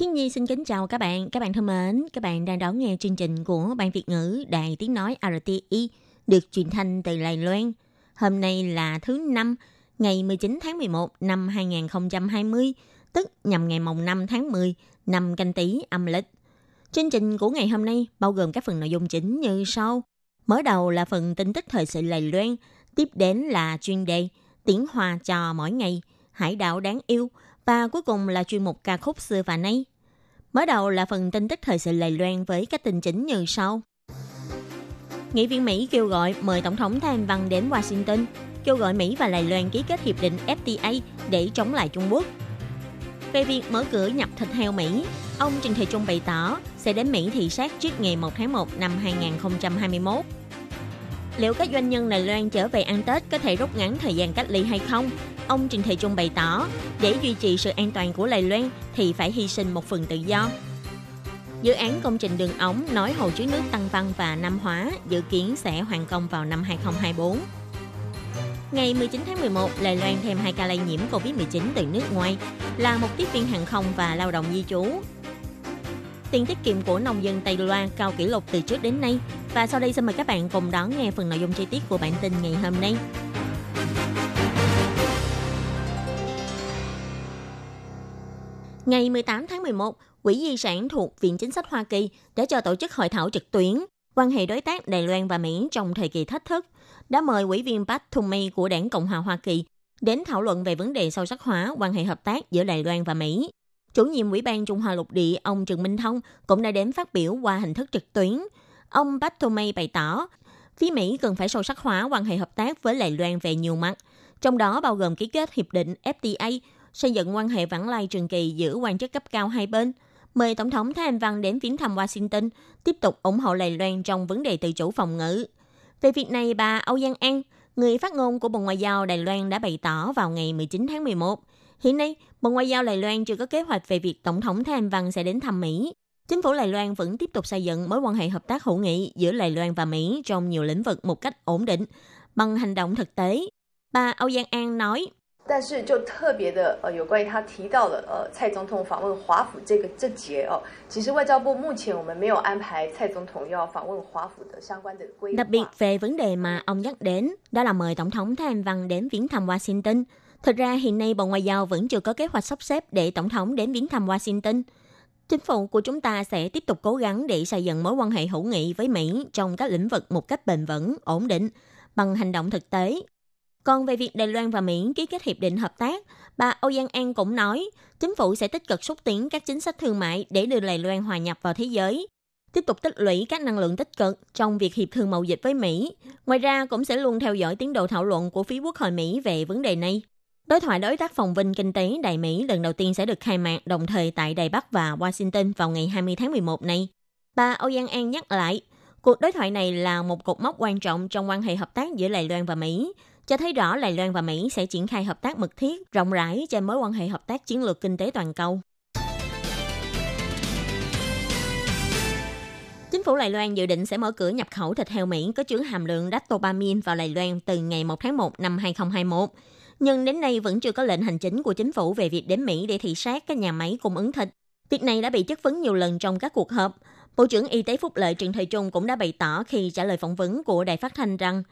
Hiên Nhi xin kính chào các bạn. Các bạn thân mến, các bạn đang đón nghe chương trình của Ban Việt ngữ Đài Tiếng Nói RTI được truyền thanh từ Đài Loan. Hôm nay là thứ năm, ngày 19 tháng 11 năm 2020, tức nhằm ngày mồng 5 tháng 10 năm canh tý âm lịch. Chương trình của ngày hôm nay bao gồm các phần nội dung chính như sau. Mở đầu là phần tin tức thời sự Đài Loan, tiếp đến là chuyên đề tiếng hoa cho mỗi ngày, hải đảo đáng yêu và cuối cùng là chuyên mục ca khúc xưa và nay. Mở đầu là phần tin tức thời sự lầy Loan với các tin chính như sau. Nghị viện Mỹ kêu gọi mời Tổng thống Thanh Văn đến Washington, kêu gọi Mỹ và lầy Loan ký kết hiệp định FTA để chống lại Trung Quốc. Về việc mở cửa nhập thịt heo Mỹ, ông Trần Thị Trung bày tỏ sẽ đến Mỹ thị sát trước ngày 1 tháng 1 năm 2021. Liệu các doanh nhân Đài Loan trở về ăn Tết có thể rút ngắn thời gian cách ly hay không? Ông Trịnh Thị Trung bày tỏ, để duy trì sự an toàn của Lài Loan thì phải hy sinh một phần tự do. Dự án công trình đường ống nối hồ chứa nước Tăng Văn và Nam Hóa dự kiến sẽ hoàn công vào năm 2024. Ngày 19 tháng 11, Lài Loan thêm hai ca lây nhiễm COVID-19 từ nước ngoài là một tiếp viên hàng không và lao động di trú. Tiền tiết kiệm của nông dân Tây Loan cao kỷ lục từ trước đến nay. Và sau đây xin mời các bạn cùng đón nghe phần nội dung chi tiết của bản tin ngày hôm nay. Ngày 18 tháng 11, Quỹ Di sản thuộc Viện Chính sách Hoa Kỳ đã cho tổ chức hội thảo trực tuyến quan hệ đối tác Đài Loan và Mỹ trong thời kỳ thách thức, đã mời ủy viên Pat Thumay của Đảng Cộng hòa Hoa Kỳ đến thảo luận về vấn đề sâu sắc hóa quan hệ hợp tác giữa Đài Loan và Mỹ. Chủ nhiệm Ủy ban Trung Hoa Lục Địa ông Trần Minh Thông cũng đã đến phát biểu qua hình thức trực tuyến. Ông Pat Thumay bày tỏ, phía Mỹ cần phải sâu sắc hóa quan hệ hợp tác với Đài Loan về nhiều mặt, trong đó bao gồm ký kết hiệp định FTA, xây dựng quan hệ vãng lai trường kỳ giữa quan chức cấp cao hai bên – mời Tổng thống Thái Anh Văn đến viếng thăm Washington, tiếp tục ủng hộ Đài Loan trong vấn đề tự chủ phòng ngữ. Về việc này, bà Âu Giang An, người phát ngôn của Bộ Ngoại giao Đài Loan đã bày tỏ vào ngày 19 tháng 11. Hiện nay, Bộ Ngoại giao Đài Loan chưa có kế hoạch về việc Tổng thống Thái Anh Văn sẽ đến thăm Mỹ. Chính phủ Đài Loan vẫn tiếp tục xây dựng mối quan hệ hợp tác hữu nghị giữa Đài Loan và Mỹ trong nhiều lĩnh vực một cách ổn định, bằng hành động thực tế. Bà Âu Giang An nói, 但是就特别的呃，有关于他提到了呃蔡总统访问华府这个这节哦，其实外交部目前我们没有安排蔡总统要访问华府的相关的规划。 Đặc biệt về vấn đề mà ông nhắc đến, đó là mời Tổng thống Thái Anh Văn đến viếng thăm Washington. Thực ra hiện nay Bộ Ngoại giao vẫn chưa có kế hoạch sắp xếp để Tổng thống đến viếng thăm Washington. Chính phủ của chúng ta sẽ tiếp tục cố gắng để xây dựng mối quan hệ hữu nghị với Mỹ trong các lĩnh vực một cách bền vững, ổn định, bằng hành động thực tế. còn về việc Đài Loan và Mỹ ký kết hiệp định hợp tác, bà Âu Giang An cũng nói chính phủ sẽ tích cực xúc tiến các chính sách thương mại để đưa Đài Loan hòa nhập vào thế giới, tiếp tục tích lũy các năng lượng tích cực trong việc hiệp thương mậu dịch với Mỹ. Ngoài ra cũng sẽ luôn theo dõi tiến độ thảo luận của phía Quốc hội Mỹ về vấn đề này. Đối thoại đối tác phòng vinh kinh tế Đài Mỹ lần đầu tiên sẽ được khai mạc đồng thời tại Đài Bắc và Washington vào ngày 20 tháng 11 này. Bà Âu Giang An nhắc lại, cuộc đối thoại này là một cột mốc quan trọng trong quan hệ hợp tác giữa Đài Loan và Mỹ, cho thấy rõ Đài Loan và Mỹ sẽ triển khai hợp tác mật thiết, rộng rãi trên mối quan hệ hợp tác chiến lược kinh tế toàn cầu. Chính phủ Đài Loan dự định sẽ mở cửa nhập khẩu thịt heo Mỹ có chứa hàm lượng lactobamine vào Đài Loan từ ngày 1 tháng 1 năm 2021. Nhưng đến nay vẫn chưa có lệnh hành chính của chính phủ về việc đến Mỹ để thị sát các nhà máy cung ứng thịt. Việc này đã bị chất vấn nhiều lần trong các cuộc họp. Bộ trưởng Y tế Phúc Lợi Trần Thời Trung cũng đã bày tỏ khi trả lời phỏng vấn của đài phát thanh rằng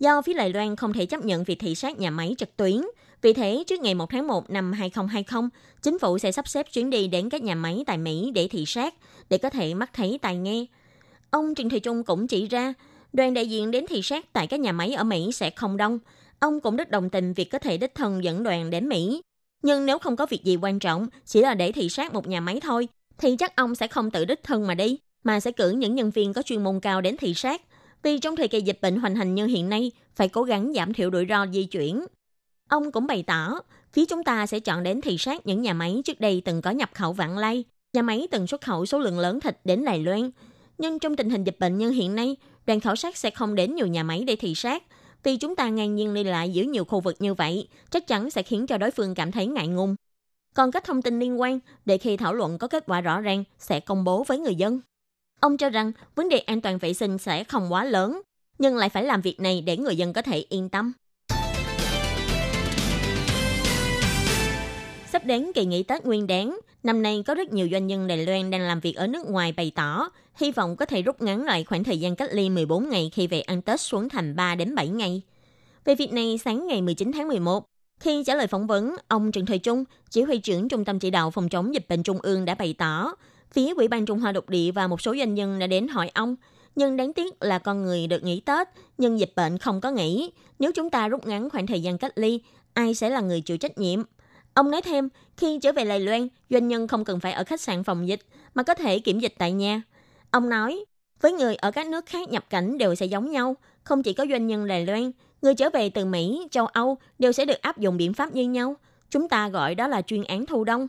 do phía Đài Loan không thể chấp nhận việc thị sát nhà máy trực tuyến. Vì thế, trước ngày 1 tháng 1 năm 2020, chính phủ sẽ sắp xếp chuyến đi đến các nhà máy tại Mỹ để thị sát, để có thể mắt thấy tai nghe. Ông Trần Thị Trung cũng chỉ ra, đoàn đại diện đến thị sát tại các nhà máy ở Mỹ sẽ không đông. Ông cũng rất đồng tình việc có thể đích thân dẫn đoàn đến Mỹ. Nhưng nếu không có việc gì quan trọng, chỉ là để thị sát một nhà máy thôi, thì chắc ông sẽ không tự đích thân mà đi, mà sẽ cử những nhân viên có chuyên môn cao đến thị sát, vì trong thời kỳ dịch bệnh hoành hành như hiện nay, phải cố gắng giảm thiểu rủi ro di chuyển. Ông cũng bày tỏ, Phía chúng ta sẽ chọn đến thị sát những nhà máy trước đây từng có nhập khẩu vạn lai, nhà máy từng xuất khẩu số lượng lớn thịt đến Đài Loan. Nhưng trong tình hình dịch bệnh như hiện nay, đoàn khảo sát sẽ không đến nhiều nhà máy để thị sát, vì chúng ta ngang nhiên đi lại giữa nhiều khu vực như vậy, chắc chắn sẽ khiến cho đối phương cảm thấy ngại ngùng. Còn các thông tin liên quan, để khi thảo luận có kết quả rõ ràng, sẽ công bố với người dân. Ông cho rằng vấn đề an toàn vệ sinh sẽ không quá lớn, nhưng lại phải làm việc này để người dân có thể yên tâm. Sắp đến kỳ nghỉ Tết Nguyên đáng, năm nay có rất nhiều doanh nhân Đài Loan đang làm việc ở nước ngoài bày tỏ hy vọng có thể rút ngắn lại khoảng thời gian cách ly 14 ngày khi về ăn Tết xuống thành 3 đến 7 ngày. Về việc này, sáng ngày 19 tháng 11, khi trả lời phỏng vấn, ông Trần Thời Trung, chỉ huy trưởng Trung tâm Chỉ đạo Phòng chống dịch bệnh Trung ương đã bày tỏ, phía Ủy ban Trung Hoa Lục địa và một số doanh nhân đã đến hỏi ông, nhưng đáng tiếc là con người được nghỉ Tết, nhưng dịch bệnh không có nghỉ. Nếu chúng ta rút ngắn khoảng thời gian cách ly, ai sẽ là người chịu trách nhiệm? Ông nói thêm, khi trở về Lài Loan, doanh nhân không cần phải ở khách sạn phòng dịch, mà có thể kiểm dịch tại nhà. Ông nói, với người ở các nước khác nhập cảnh đều sẽ giống nhau, không chỉ có doanh nhân Đài Loan, người trở về từ Mỹ, châu Âu đều sẽ được áp dụng biện pháp như nhau. Chúng ta gọi đó là chuyên án thu đông.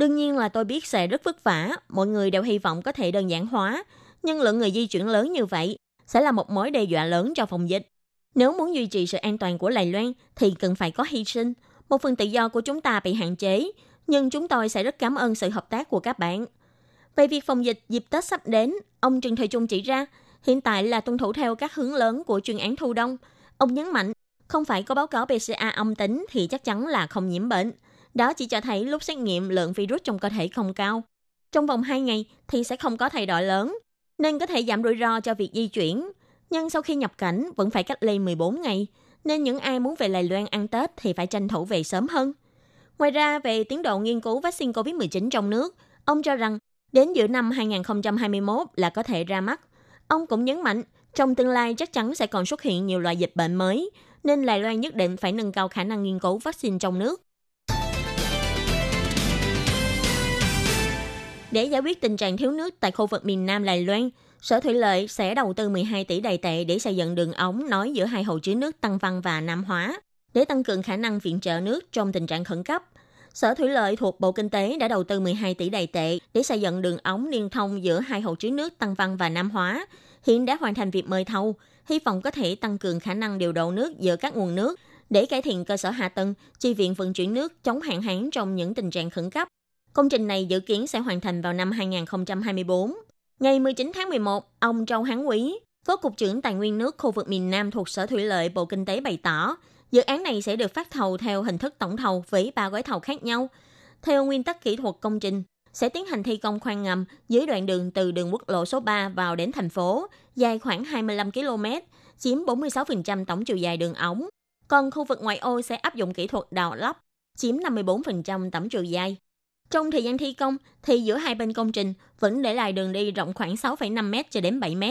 Đương nhiên là tôi biết sẽ rất vất vả, mọi người đều hy vọng có thể đơn giản hóa, nhưng lượng người di chuyển lớn như vậy sẽ là một mối đe dọa lớn cho phòng dịch. Nếu muốn duy trì sự an toàn của Đài Loan thì cần phải có hy sinh. Một phần tự do của chúng ta bị hạn chế, nhưng chúng tôi sẽ rất cảm ơn sự hợp tác của các bạn. Về việc phòng dịch dịp Tết sắp đến, ông Trần Thời Trung chỉ ra, hiện tại là tuân thủ theo các hướng lớn của chuyên án thu đông. Ông nhấn mạnh, không phải có báo cáo PCA âm tính thì chắc chắn là không nhiễm bệnh. Đó chỉ cho thấy lúc xét nghiệm lượng virus trong cơ thể không cao. Trong vòng 2 ngày thì sẽ không có thay đổi lớn, nên có thể giảm rủi ro cho việc di chuyển. Nhưng sau khi nhập cảnh vẫn phải cách ly 14 ngày, nên những ai muốn về Đài Loan ăn Tết thì phải tranh thủ về sớm hơn. Ngoài ra, về tiến độ nghiên cứu vaccine COVID-19 trong nước, ông cho rằng Đến giữa năm 2021 là có thể ra mắt. Ông cũng nhấn mạnh, trong tương lai chắc chắn sẽ còn xuất hiện nhiều loại dịch bệnh mới, nên Đài Loan nhất định phải nâng cao khả năng nghiên cứu vaccine trong nước. Để giải quyết tình trạng thiếu nước tại khu vực miền Nam Đài Loan, Sở Thủy lợi sẽ đầu tư 12 tỷ đài tệ để xây dựng đường ống nối giữa hai hồ chứa nước Tăng Văn và Nam Hóa, để tăng cường khả năng viện trợ nước trong tình trạng khẩn cấp – Sở Thủy lợi thuộc Bộ Kinh tế đã đầu tư 12 tỷ đài tệ để xây dựng đường ống liên thông giữa hai hồ chứa nước Tăng Văn và Nam Hóa. Hiện đã hoàn thành việc mời thầu, hy vọng có thể tăng cường khả năng điều độ nước giữa các nguồn nước để cải thiện cơ sở hạ tầng, chi viện vận chuyển nước chống hạn hán trong những tình trạng khẩn cấp. Công trình này dự kiến sẽ hoàn thành vào năm 2024. Ngày 19 tháng 11, ông Châu Hán Quý, Phó Cục trưởng Tài nguyên nước khu vực miền Nam thuộc Sở Thủy lợi Bộ Kinh tế bày tỏ, Dự án này sẽ được phát thầu theo hình thức tổng thầu với ba gói thầu khác nhau. Theo nguyên tắc kỹ thuật công trình, sẽ tiến hành thi công khoan ngầm dưới đoạn đường từ đường quốc lộ số 3 vào đến thành phố, dài khoảng 25 km, chiếm 46% tổng chiều dài đường ống. Còn khu vực ngoại ô sẽ áp dụng kỹ thuật đào lắp, chiếm 54% tổng chiều dài. Trong thời gian thi công, thì giữa hai bên công trình vẫn để lại đường đi rộng khoảng 6,5 m cho đến 7 m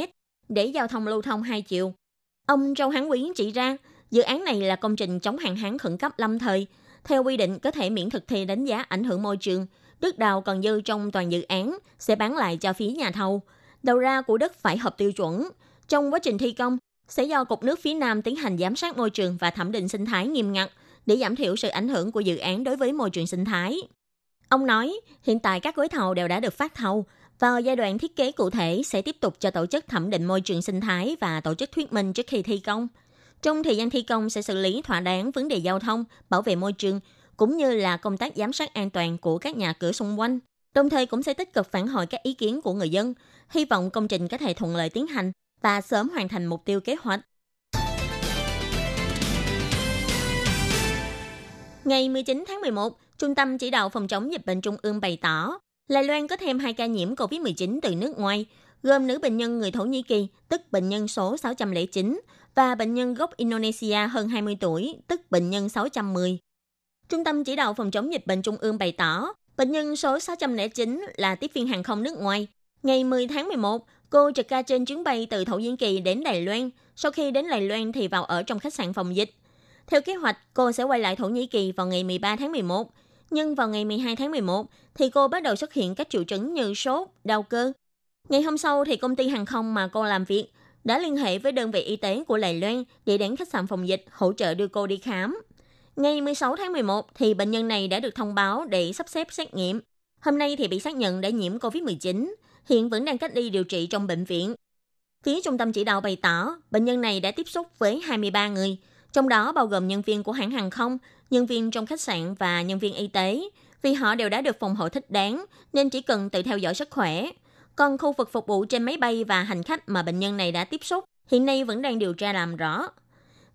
để giao thông lưu thông hai chiều. Ông Châu Hán Quý chỉ ra, Dự án này là công trình chống hạn hán khẩn cấp lâm thời. Theo quy định có thể miễn thực thi đánh giá ảnh hưởng môi trường. Đất đào còn dư trong toàn dự án sẽ bán lại cho phía nhà thầu. Đầu ra của đất phải hợp tiêu chuẩn. Trong quá trình thi công, sẽ do Cục nước phía Nam tiến hành giám sát môi trường và thẩm định sinh thái nghiêm ngặt để giảm thiểu sự ảnh hưởng của dự án đối với môi trường sinh thái. Ông nói, hiện tại các gói thầu đều đã được phát thầu. và giai đoạn thiết kế cụ thể sẽ tiếp tục cho tổ chức thẩm định môi trường sinh thái và tổ chức thuyết minh trước khi thi công. Trong thời gian thi công sẽ xử lý thỏa đáng vấn đề giao thông, bảo vệ môi trường, cũng như là công tác giám sát an toàn của các nhà cửa xung quanh. Đồng thời cũng sẽ tích cực phản hồi các ý kiến của người dân, hy vọng công trình có thể thuận lợi tiến hành và sớm hoàn thành mục tiêu kế hoạch. Ngày 19 tháng 11, Trung tâm Chỉ đạo Phòng chống dịch bệnh Trung ương bày tỏ, Lai Loan có thêm hai ca nhiễm COVID-19 từ nước ngoài, gồm nữ bệnh nhân người Thổ Nhĩ Kỳ, tức bệnh nhân số 609, và bệnh nhân gốc Indonesia hơn 20 tuổi, tức bệnh nhân 610. Trung tâm chỉ đạo phòng chống dịch bệnh Trung ương bày tỏ, bệnh nhân số 609 là tiếp viên hàng không nước ngoài. Ngày 10 tháng 11, cô trực ca trên chuyến bay từ Thổ Nhĩ Kỳ đến Đài Loan. Sau khi đến Đài Loan thì vào ở trong khách sạn phòng dịch. Theo kế hoạch, cô sẽ quay lại Thổ Nhĩ Kỳ vào ngày 13 tháng 11. Nhưng vào ngày 12 tháng 11 thì cô bắt đầu xuất hiện các triệu chứng như sốt, đau cơ. Ngày hôm sau thì công ty hàng không mà cô làm việc đã liên hệ với đơn vị y tế của Lài Loan để đến khách sạn phòng dịch hỗ trợ đưa cô đi khám. Ngày 16 tháng 11 thì bệnh nhân này đã được thông báo để sắp xếp xét nghiệm. Hôm nay thì bị xác nhận đã nhiễm COVID-19, hiện vẫn đang cách ly điều trị trong bệnh viện. Phía trung tâm chỉ đạo bày tỏ, bệnh nhân này đã tiếp xúc với 23 người, trong đó bao gồm nhân viên của hãng hàng không, nhân viên trong khách sạn và nhân viên y tế, vì họ đều đã được phòng hộ thích đáng nên chỉ cần tự theo dõi sức khỏe. Còn khu vực phục vụ trên máy bay và hành khách mà bệnh nhân này đã tiếp xúc hiện nay vẫn đang điều tra làm rõ.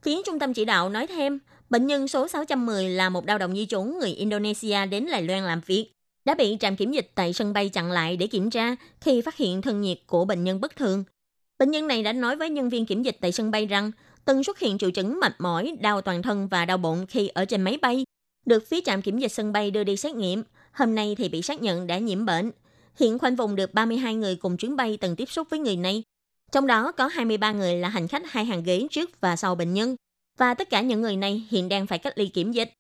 Phía trung tâm chỉ đạo nói thêm, bệnh nhân số 610 là một lao động di trú người Indonesia đến Đài Loan làm việc, đã bị trạm kiểm dịch tại sân bay chặn lại để kiểm tra khi phát hiện thân nhiệt của bệnh nhân bất thường. Bệnh nhân này đã nói với nhân viên kiểm dịch tại sân bay rằng từng xuất hiện triệu chứng mệt mỏi, đau toàn thân và đau bụng khi ở trên máy bay. Được phía trạm kiểm dịch sân bay đưa đi xét nghiệm, hôm nay thì bị xác nhận đã nhiễm bệnh. Hiện khoanh vùng được 32 người cùng chuyến bay từng tiếp xúc với người này. Trong đó có 23 người là hành khách hai hàng ghế trước và sau bệnh nhân. Và tất cả những người này hiện đang phải cách ly kiểm dịch.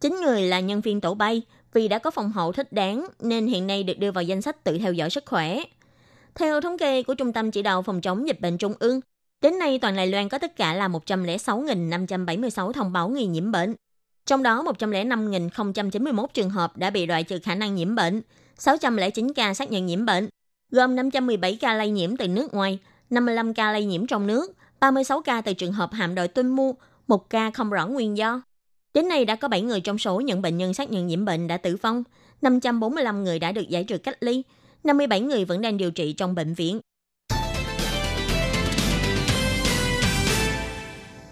Chính người là nhân viên tổ bay, vì đã có phòng hộ thích đáng nên hiện nay được đưa vào danh sách tự theo dõi sức khỏe. Theo thống kê của Trung tâm Chỉ đạo Phòng chống dịch bệnh Trung ương, đến nay toàn Đài Loan có tất cả là 106.576 thông báo nghi nhiễm bệnh. Trong đó 105.091 trường hợp đã bị loại trừ khả năng nhiễm bệnh, 609 ca xác nhận nhiễm bệnh, gồm 517 ca lây nhiễm từ nước ngoài, 55 ca lây nhiễm trong nước, 36 ca từ trường hợp hạm đội tuân mu, một ca không rõ nguyên do. Đến nay đã có 7 người trong số những bệnh nhân xác nhận nhiễm bệnh đã tử vong, 545 người đã được giải trừ cách ly, 57 người vẫn đang điều trị trong bệnh viện.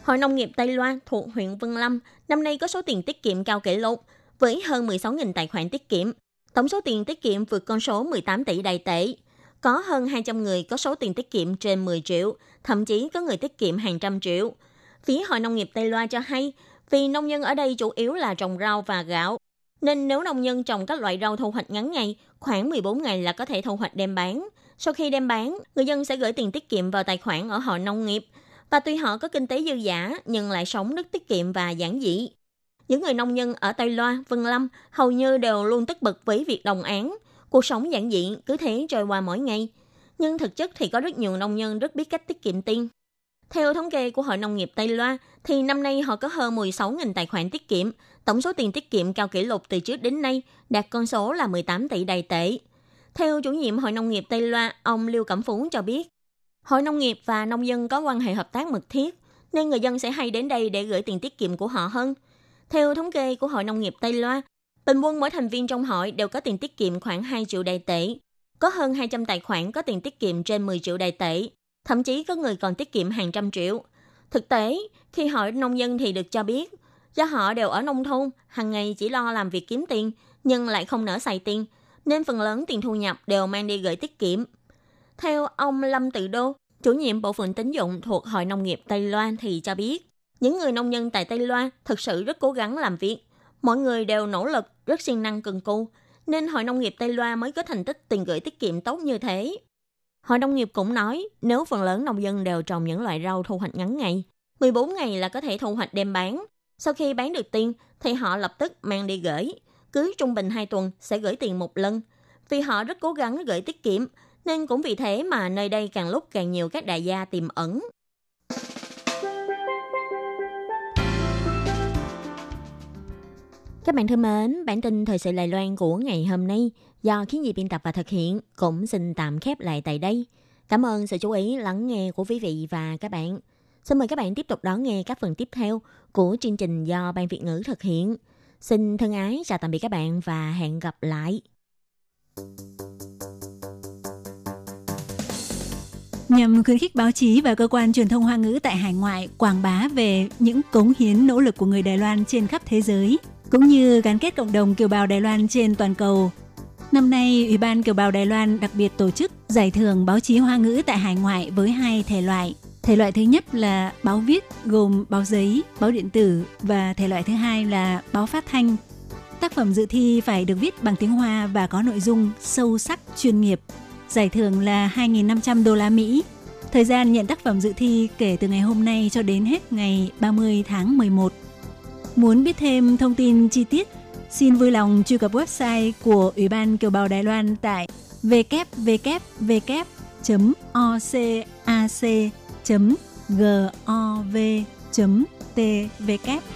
Hội Nông nghiệp Tây Loan thuộc huyện Vân Lâm năm nay có số tiền tiết kiệm cao kỷ lục với hơn 16.000 tài khoản tiết kiệm. Tổng số tiền tiết kiệm vượt con số 18 tỷ đài tệ. Có hơn 200 người có số tiền tiết kiệm trên 10 triệu, thậm chí có người tiết kiệm hàng trăm triệu. Phía Hội Nông nghiệp Tây Loan cho hay, vì nông dân ở đây chủ yếu là trồng rau và gạo, nên nếu nông dân trồng các loại rau thu hoạch ngắn ngày, khoảng 14 ngày là có thể thu hoạch đem bán. Sau khi đem bán, người dân sẽ gửi tiền tiết kiệm vào tài khoản ở hội nông nghiệp. Và tuy họ có kinh tế dư giả, nhưng lại sống rất tiết kiệm và giản dị. Những người nông dân ở Tây Loa, Vân Lâm hầu như đều luôn tức bật với việc đồng án. Cuộc sống giản dị cứ thế trôi qua mỗi ngày. Nhưng thực chất thì có rất nhiều nông dân rất biết cách tiết kiệm tiền. Theo thống kê của Hội Nông nghiệp Tây Loa, thì năm nay họ có hơn 16.000 tài khoản tiết kiệm, tổng số tiền tiết kiệm cao kỷ lục từ trước đến nay, đạt con số là 18 tỷ đài tệ. Theo chủ nhiệm Hội Nông nghiệp Tây Loa, ông Lưu Cẩm Phú cho biết, Hội Nông nghiệp và nông dân có quan hệ hợp tác mật thiết, nên người dân sẽ hay đến đây để gửi tiền tiết kiệm của họ hơn. Theo thống kê của Hội Nông nghiệp Tây Loa, bình quân mỗi thành viên trong hội đều có tiền tiết kiệm khoảng 2 triệu đài tệ. Có hơn 200 tài khoản có tiền tiết kiệm trên 10 triệu đài tệ, thậm chí có người còn tiết kiệm hàng trăm triệu. Thực tế, khi hỏi nông dân thì được cho biết, do họ đều ở nông thôn, hàng ngày chỉ lo làm việc kiếm tiền, nhưng lại không nỡ xài tiền, nên phần lớn tiền thu nhập đều mang đi gửi tiết kiệm. Theo ông Lâm Tự Đô, chủ nhiệm bộ phận tín dụng thuộc Hội Nông nghiệp Tây Loan thì cho biết, những người nông dân tại Tây Loan thực sự rất cố gắng làm việc. Mọi người đều nỗ lực, rất siêng năng cần cù, nên Hội Nông nghiệp Tây Loan mới có thành tích tiền gửi tiết kiệm tốt như thế. Hội nông nghiệp cũng nói, nếu phần lớn nông dân đều trồng những loại rau thu hoạch ngắn ngày, 14 ngày là có thể thu hoạch đem bán. Sau khi bán được tiền, thì họ lập tức mang đi gửi. Cứ trung bình 2 tuần sẽ gửi tiền một lần. Vì họ rất cố gắng gửi tiết kiệm, nên cũng vì thế mà nơi đây càng lúc càng nhiều các đại gia tiềm ẩn. Các bạn thân mến, bản tin thời sự Đài Loan của ngày hôm nay do khiến gì biên tập và thực hiện cũng xin tạm khép lại tại đây. Cảm ơn sự chú ý lắng nghe của quý vị và các bạn. Xin mời các bạn tiếp tục đón nghe các phần tiếp theo của chương trình do Ban Việt ngữ thực hiện. Xin thân ái chào tạm biệt các bạn và hẹn gặp lại. Nhằm khuyến khích báo chí và cơ quan truyền thông Hoa ngữ tại hải ngoại quảng bá về những cống hiến nỗ lực của người Đài Loan trên khắp thế giới, cũng như gắn kết cộng đồng kiều bào Đài Loan trên toàn cầu. Năm nay, Ủy ban Kiều bào Đài Loan đặc biệt tổ chức giải thưởng báo chí Hoa ngữ tại hải ngoại với hai thể loại. Thể loại thứ nhất là báo viết gồm báo giấy, báo điện tử và thể loại thứ hai là báo phát thanh. Tác phẩm dự thi phải được viết bằng tiếng Hoa và có nội dung sâu sắc, chuyên nghiệp. Giải thưởng là 2.500 đô la Mỹ. Thời gian nhận tác phẩm dự thi kể từ ngày hôm nay cho đến hết ngày 30 tháng 11. Muốn biết thêm thông tin chi tiết, xin vui lòng truy cập website của Ủy ban Kiều bào Đài Loan tại www.ocac.gov.tw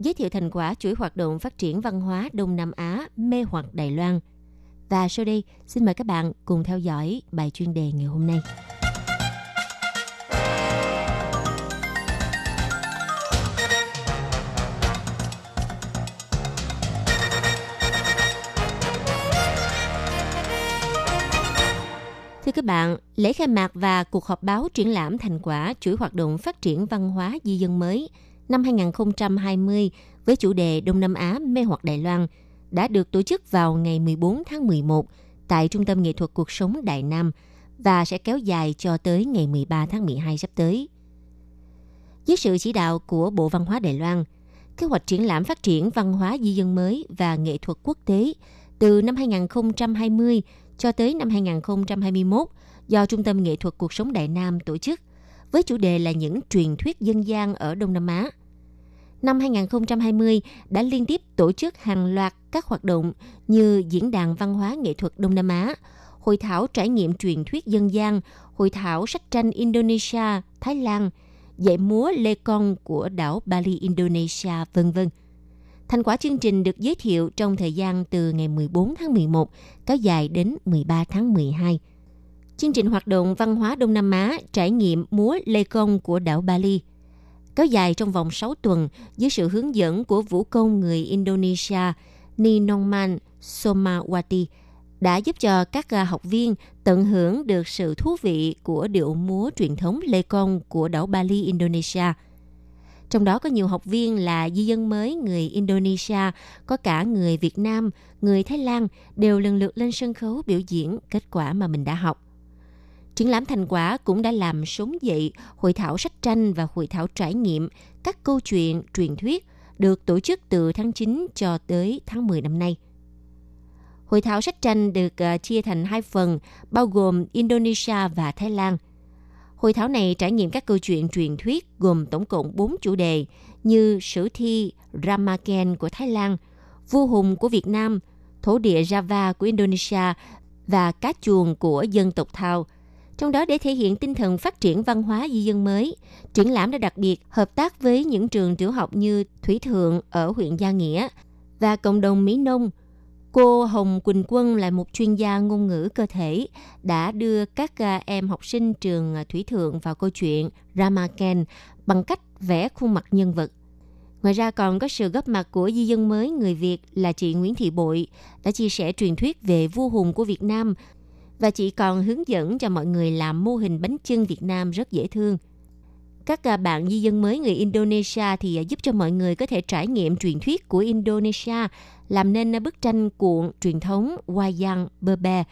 Giới thiệu thành quả chuỗi hoạt động phát triển văn hóa Đông Nam Á mê hoặc Đài Loan. Và sau đây, xin mời các bạn cùng theo dõi bài chuyên đề ngày hôm nay. Thưa các bạn, lễ khai mạc và cuộc họp báo triển lãm thành quả chuỗi hoạt động phát triển văn hóa di dân mới năm 2020 với chủ đề Đông Nam Á mê hoặc Đài Loan đã được tổ chức vào ngày 14 tháng 11 tại Trung tâm Nghệ thuật Cuộc sống Đại Nam và sẽ kéo dài cho tới ngày 13 tháng 12 sắp tới. Dưới sự chỉ đạo của Bộ Văn hóa Đài Loan, kế hoạch triển lãm phát triển văn hóa di dân mới và nghệ thuật quốc tế từ năm 2020 cho tới năm 2021 do Trung tâm Nghệ thuật Cuộc sống Đại Nam tổ chức với chủ đề là những truyền thuyết dân gian ở Đông Nam Á. Năm 2020 đã liên tiếp tổ chức hàng loạt các hoạt động như Diễn đàn Văn hóa Nghệ thuật Đông Nam Á, Hội thảo trải nghiệm truyền thuyết dân gian, Hội thảo sách tranh Indonesia, Thái Lan, dạy múa Lê Con của đảo Bali, Indonesia, vân vân. Thành quả chương trình được giới thiệu trong thời gian từ ngày 14 tháng 11 kéo dài đến 13 tháng 12. Chương trình hoạt động văn hóa Đông Nam Á trải nghiệm múa Lê Công của đảo Bali kéo dài trong vòng 6 tuần dưới sự hướng dẫn của vũ công người Indonesia Ninongman Somawati đã giúp cho các à, học viên tận hưởng được sự thú vị của điệu múa truyền thống Lê Công của đảo Bali, Indonesia – trong đó có nhiều học viên là di dân mới người Indonesia, có cả người Việt Nam, người Thái Lan đều lần lượt lên sân khấu biểu diễn kết quả mà mình đã học. Triển lãm thành quả cũng đã làm sống dậy hội thảo sách tranh và hội thảo trải nghiệm các câu chuyện, truyền thuyết được tổ chức từ tháng 9 cho tới tháng 10 năm nay. Hội thảo sách tranh được à, chia thành hai phần, bao gồm Indonesia và Thái Lan – Hội thảo này trải nghiệm các câu chuyện truyền thuyết gồm tổng cộng 4 chủ đề như sử thi Ramaken của Thái Lan, vua hùng của Việt Nam, thổ địa Java của Indonesia và cá chuồng của dân tộc Thao. Trong đó để thể hiện tinh thần phát triển văn hóa di dân mới, triển lãm đã đặc biệt hợp tác với những trường tiểu học như Thủy Thượng ở huyện Gia Nghĩa và cộng đồng Mỹ Nông – Cô Hồng Quỳnh Quân là một chuyên gia ngôn ngữ cơ thể, đã đưa các à, em học sinh trường Thủy Thượng vào câu chuyện Ramaken bằng cách vẽ khuôn mặt nhân vật. Ngoài ra còn có sự góp mặt của di dân mới người Việt là chị Nguyễn Thị Bội đã chia sẻ truyền thuyết về vua hùng của Việt Nam và chị còn hướng dẫn cho mọi người làm mô hình bánh chưng Việt Nam rất dễ thương. Các à, bạn di dân mới người Indonesia thì à, giúp cho mọi người có thể trải nghiệm truyền thuyết của Indonesia, làm nên à, bức tranh cuộn truyền thống Wayang Berber.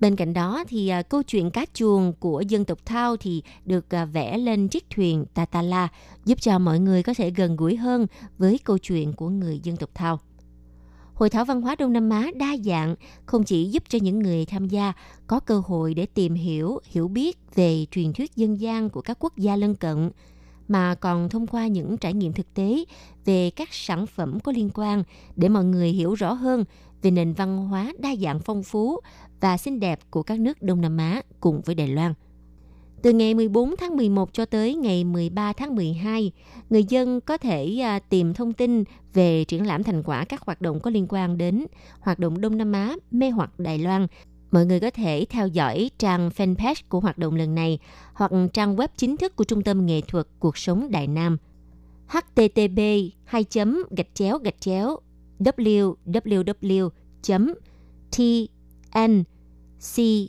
Bên cạnh đó thì câu chuyện cá chuồng của dân tộc Thao thì được vẽ lên chiếc thuyền Tatala, giúp cho mọi người có thể gần gũi hơn với câu chuyện của người dân tộc Thao. Hội thảo văn hóa Đông Nam Á đa dạng không chỉ giúp cho những người tham gia có cơ hội để tìm hiểu, hiểu biết về truyền thuyết dân gian của các quốc gia lân cận, mà còn thông qua những trải nghiệm thực tế về các sản phẩm có liên quan để mọi người hiểu rõ hơn về nền văn hóa đa dạng phong phú và xinh đẹp của các nước Đông Nam Á cùng với Đài Loan. Từ ngày 14 tháng 11 cho tới ngày 13 tháng 12, người dân có thể à, tìm thông tin về triển lãm thành quả các hoạt động có liên quan đến hoạt động Đông Nam Á mê hoặc Đài Loan. Mọi người có thể theo dõi trang fanpage của hoạt động lần này hoặc trang web chính thức của Trung tâm Nghệ thuật Cuộc sống Đại Nam http 2 gạch chéo gạch chéo www tnsec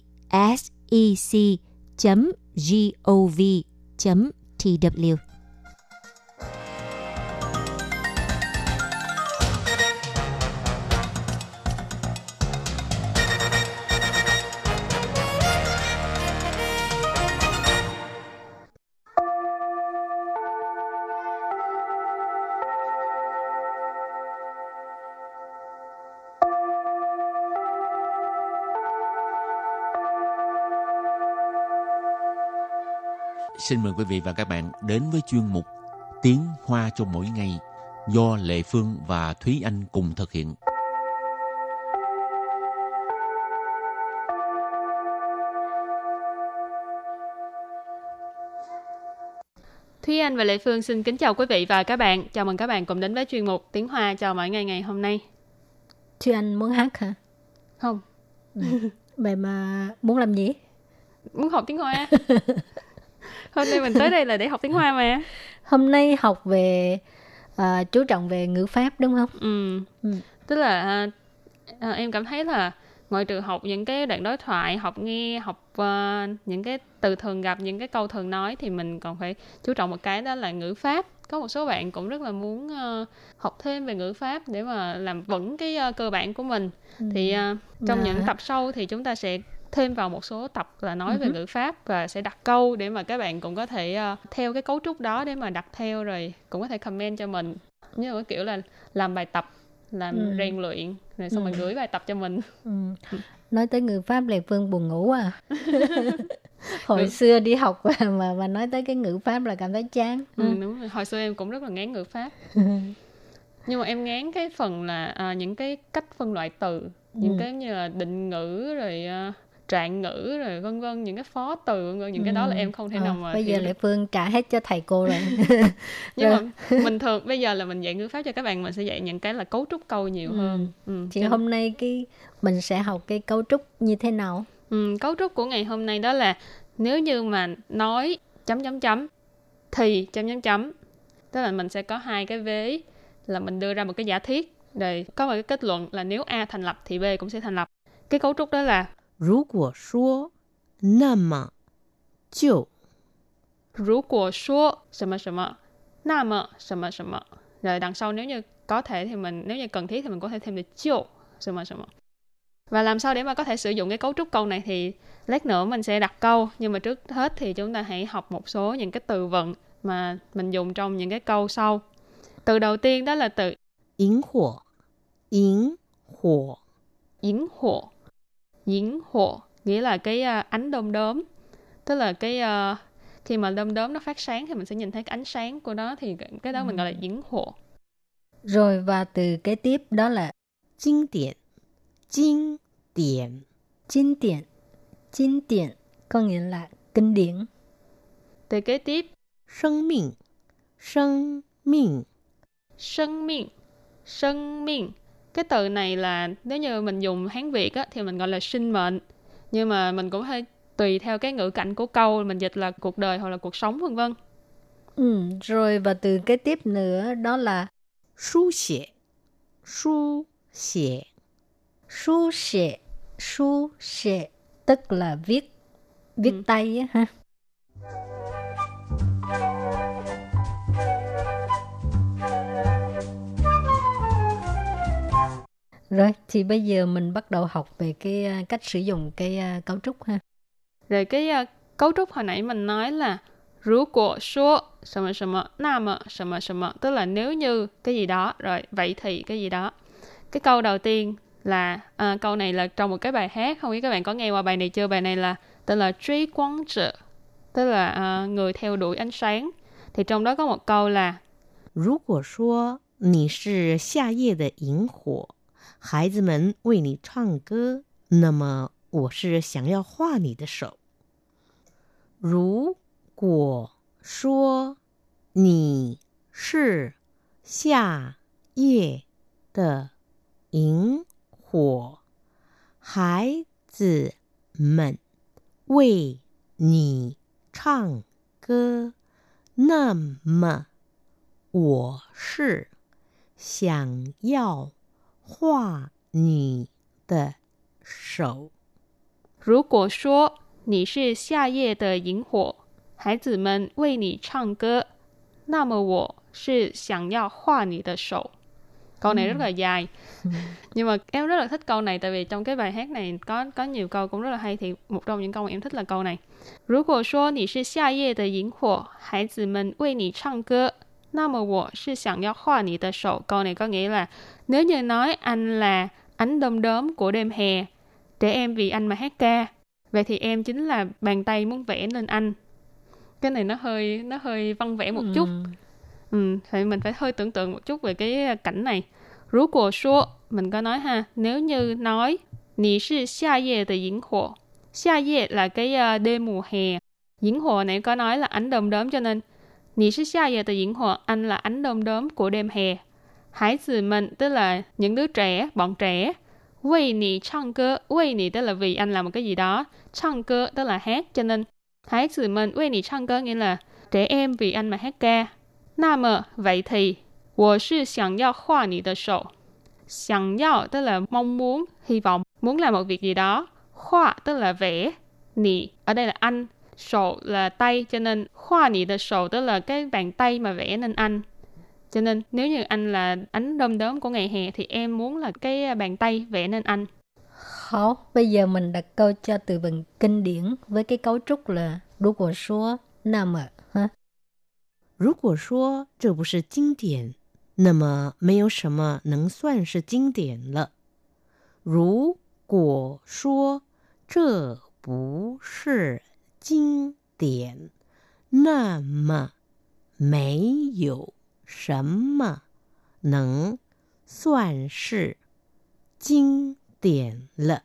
gov tw xin mời quý vị và các bạn đến với chuyên mục Tiếng Hoa cho mỗi ngày do Lệ Phương và Thúy Anh cùng thực hiện. Thúy Anh và Lệ Phương xin kính chào quý vị và các bạn. Chào mừng các bạn cùng đến với chuyên mục Tiếng Hoa cho mỗi ngày ngày hôm nay. Thúy Anh muốn hát hả? Không, Vậy mà muốn làm gì? muốn học tiếng Hoa. Hôm nay mình tới đây là để học tiếng Hoa mà. Hôm nay học về à, chú trọng về ngữ pháp đúng không? Ừ. Ừ. Tức là à, à, em cảm thấy là ngoại trừ học những cái đoạn đối thoại, học nghe, học à, những cái từ thường gặp, những cái câu thường nói thì mình còn phải chú trọng một cái đó là ngữ pháp. Có một số bạn cũng rất là muốn à, học thêm về ngữ pháp để mà làm vững cái à, cơ bản của mình. Thì à, trong Mà- những tập sau thì chúng ta sẽ thêm vào một số tập là nói về Ừ ngữ pháp và sẽ đặt câu để mà các bạn cũng có thể à, theo cái cấu trúc đó để mà đặt theo rồi cũng có thể comment cho mình như cái kiểu là làm bài tập làm Ừ. rèn luyện rồi xong Ừ. rồi gửi bài tập cho mình Ừ. Nói tới ngữ pháp Lệ Phương buồn ngủ à. Hồi Ừ. xưa đi học mà, mà mà nói tới cái ngữ pháp là cảm thấy chán. ừ, đúng rồi. hồi xưa em cũng rất là ngán ngữ pháp nhưng mà em ngán cái phần là à, những cái cách phân loại từ những Ừ. cái như là định ngữ rồi à, trạng ngữ rồi vân vân những cái phó từ vân vân những cái đó là Ừ. em không thể Ờ, nào mà Bây giờ Lệ. Phương trả hết cho thầy cô rồi. nhưng Rồi. mà mình thường bây giờ là mình dạy ngữ pháp cho các bạn mình sẽ dạy những cái là cấu trúc câu nhiều Ừ. hơn ừ. Chị cho- hôm nay cái mình sẽ học cái cấu trúc như thế nào? Ừ, cấu trúc của ngày hôm nay đó là nếu như mà nói chấm chấm chấm thì chấm chấm chấm tức là mình sẽ có hai cái vế là mình đưa ra một cái giả thiết rồi có một cái kết luận là nếu A thành lập thì B cũng sẽ thành lập cái cấu trúc đó là 如果说，那么就 如果说什么什么那么什么什么rồi đằng sau nếu như có thể thì mình nếu như cần thiết thì mình có thể thêm được 就什么什么 và làm sao để mà có thể sử dụng cái cấu trúc câu này thì lát nữa mình sẽ đặt câu nhưng mà trước hết thì chúng ta hãy học một số những cái từ vựng mà mình dùng trong những cái câu sau từ đầu tiên đó là từ 萤火，萤火， yến hộ diễn hộ nghĩa là cái à, ánh đom đóm. Tức là cái uh, khi mà đom đóm nó phát sáng thì mình sẽ nhìn thấy cái ánh sáng của nó thì cái đó ừ. mình gọi là diễn hộ. Rồi và từ kế tiếp đó là kinh điển kinh điển kinh điển kinh điển có nghĩa là kinh điển. Từ kế tiếp. Sinh mệnh sinh mệnh sinh mệnh sinh mệnh cái từ này là nếu như mình dùng hán việt á, thì mình gọi là sinh mệnh. Nhưng mà mình cũng hơi tùy theo cái ngữ cảnh của câu mình dịch là cuộc đời hoặc là cuộc sống vân vân. Ừ, rồi và từ kế tiếp nữa đó là su xie. Su xie. Su xie su xie tức là viết viết ừ. tay á ha. Rồi thì bây giờ mình bắt đầu học về cái à, cách sử dụng cái à, cấu trúc ha. rồi cái à, cấu trúc hồi nãy mình nói là如果说什么什么那么什么什么tức là nếu như cái gì đó rồi vậy thì cái gì đó cái câu đầu tiên là à, câu này là trong một cái bài hát không biết các bạn có nghe qua bài này chưa bài này là tên là truy quang trợ tức là à, người theo đuổi ánh sáng thì trong đó có một câu là 如果说你是夏夜的萤火， 孩子们为你唱歌，那么我是想要画你的手。如果说你是夏夜的萤火，孩子们为你唱歌，那么我是想要画你的手。如果说你是夏夜的萤火，孩子们为你唱歌，那么我是想要画你的手。Câu này rất là dài. Nhưng mà em rất là thích câu này tại vì trong cái bài hát này có có nhiều câu cũng rất là hay thì một trong những câu mà em thích là câu này. 如果说你是夏夜的萤火，孩子们为你唱歌， 那么我是想要画你的手. Câu này có nghĩa là nếu như nói anh là ánh đom đóm của đêm hè, để em vì anh mà hát ca, vậy thì em chính là bàn tay muốn vẽ lên anh. cái này nó hơi nó hơi văn vẽ một chút Ừ. ừ thì mình phải hơi tưởng tượng một chút về cái cảnh này Rú của số mình có nói ha nếu như nói Nì sư xa ye de yến hồ Xa ye là cái ờ, đêm mùa hè Yến hồ này có nói là ánh đom đóm cho nên Nì sư xa ye de yến hồ anh là ánh đom đóm của đêm hè Hải tử mình tức là những đứa trẻ, bọn trẻ Vì nì唱歌 Vì nì tức là vì anh làm một cái gì đó 唱歌 tức là hát cho nên Hải tử mình vì nì 唱歌 nghĩa là trẻ em vì anh mà hát ca 那么 vậy thì 我是想要画你的手想要 tức là mong muốn, hy vọng, muốn làm một việc gì đó. Hoa tức là vẽ. Nì ở đây là anh. 手 là tay cho nên khoa nị the sổ tức là cái bàn tay mà vẽ nên anh cho nên nếu như anh là ánh đom đóm của ngày hè thì em muốn là cái à, bàn tay vẽ nên anh Hảo, bây giờ mình đặt câu cho từ vựng kinh điển với cái cấu trúc là Rú của số, nam ạ. Rú của số, chứ bù sư kinh điển, nằm mà mấy yếu sầm mà nâng soạn sư kinh điển lợ. Rú của số, chứ bù sư 经典，那么没有什么能算是经典了。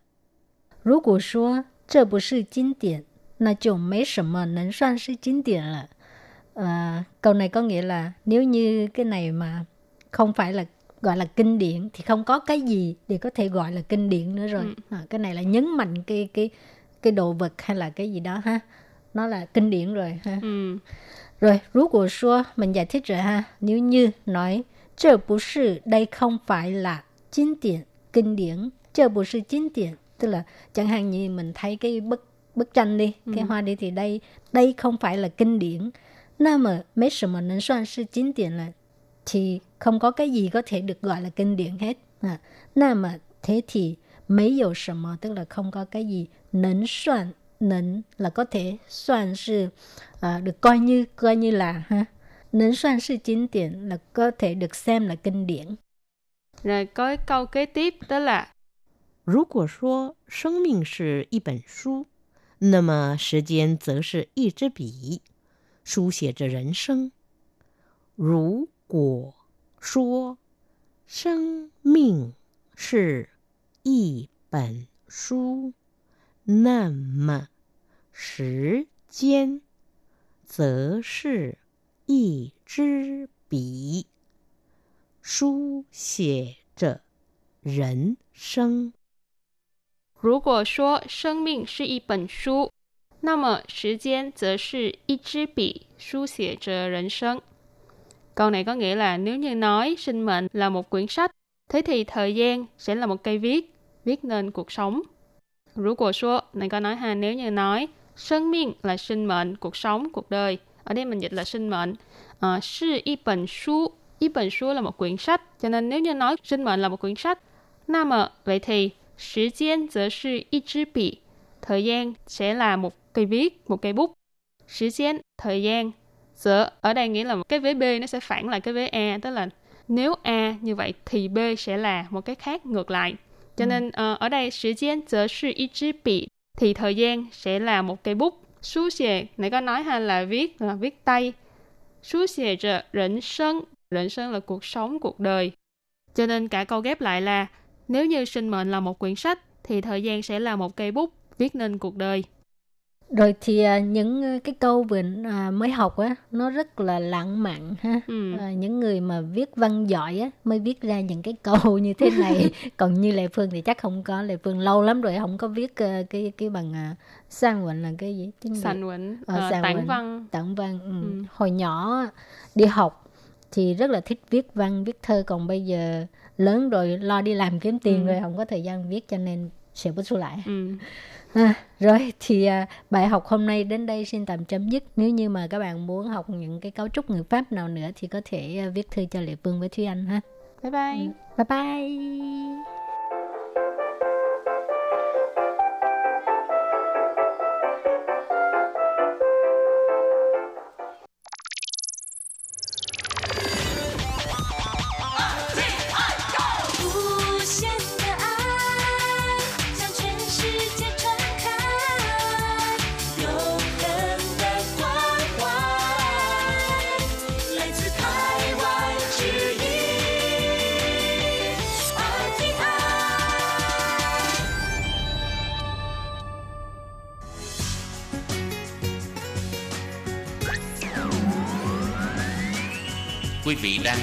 如果说这不是经典，那就没什么能算是经典了。À, câu này có nghĩa là nếu như cái này mà không phải là gọi là kinh điển thì không có cái gì để có thể gọi là kinh điển nữa rồi. Ừ. À, cái này là nhấn mạnh cái cái cái đồ vật hay là cái gì đó ha. Nó là kinh điển rồi ha. Ừ. rồi rú của xưa mình giải thích rồi ha. Nếu như nói chợ bù sư đây không phải là kinh điển kinh điển. Chợ bù sư kinh điển tức là chẳng hạn như mình thấy cái bức bức tranh đi ừ. cái hoa đi thì đây đây không phải là kinh điển. Nam mà mấy sự mà nên soạn sư kinh điển là thì không có cái gì có thể được gọi là kinh điển hết. À, nam mà thế thì mấy dầu sầm tức là không có cái gì nấn soạn nấn là có thể soạn sự à, được coi như coi như là ha nấn soạn sự chính điển là có thể được xem là kinh điển Rồi có cái câu kế tiếp đó là 如果说生命是一本书，那么时间则是一支笔，书写着人生。如果说生命是一本书， 那么时间则是一支笔，书写着人生。如果说生命是一本书，那么时间则是一支笔，书写着人生。Câu này có nghĩa là nếu như nói sinh mệnh là một quyển sách, thế thì thời gian sẽ là một cây viết, viết nên cuộc sống. Rú của số này có nói ha, nếu như nói sinh mệnh là sinh mệnh, cuộc sống, cuộc đời. Ở đây mình dịch là sinh mệnh. À, sư y本书, y本书là một quyển sách. Cho nên nếu như nói sinh mệnh là một quyển sách, na mà vậy thì Thời gian则是一支笔, thời gian sẽ là một cây viết, một cây bút. Thời gian, thời gian. Giờ ở đây nghĩa là một cái vế B nó sẽ phản lại cái vế A, tức là nếu A như vậy thì B sẽ là một cái khác ngược lại. Cho nên ờ, ở đây thời gian 则是一支笔 thì thời gian sẽ là một cây bút. Sú xề, nãy có nói ha là viết là viết tay. Sú xề trợ rỉnh sân, rỉnh sân là cuộc sống, cuộc đời. Cho nên cả câu ghép lại là nếu như sinh mệnh là một quyển sách thì thời gian sẽ là một cây bút viết nên cuộc đời. rồi thì à, những à, cái câu vừa à, mới học á nó rất là lãng mạn ha Ừ. à, những người mà viết văn giỏi á mới viết ra những cái câu như thế này còn như lệ phương thì chắc không có lệ phương lâu lắm rồi không có viết à, cái cái bằng à, sang quận là cái gì tiếng? Sành Vịnh, Ờ, ờ, Sàn tản văn. tạng văn ừ. Ừ. hồi nhỏ đi học thì rất là thích viết văn viết thơ còn bây giờ lớn rồi lo đi làm kiếm tiền Ừ. rồi không có thời gian viết cho nên sẽ bút xuống lại Ừ. À, rồi thì à, bài học hôm nay đến đây xin tạm chấm dứt. Nếu như mà các bạn muốn học những cái cấu trúc ngữ pháp nào nữa thì có thể à, viết thư cho Lệ Phương với Thúy Anh ha. Bye bye. Bye bye.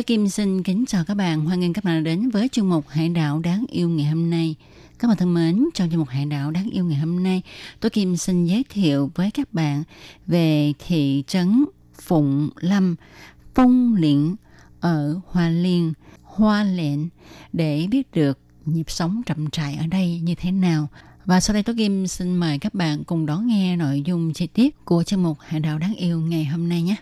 Tú tôi Kim xin kính chào các bạn. Hoan nghênh các bạn đã đến với chương mục Hải đảo đáng yêu ngày hôm nay. Các bạn thân mến, trong chương mục Hải đảo đáng yêu ngày hôm nay, tôi Kim xin giới thiệu với các bạn về thị trấn Phụng Lâm, Phong Liễn ở Hoa Liên, Hoa Lện để biết được nhịp sống chậm trại ở đây như thế nào. Và sau đây tôi Kim xin mời các bạn cùng đón nghe nội dung chi tiết của chương mục Hải đảo đáng yêu ngày hôm nay nhé.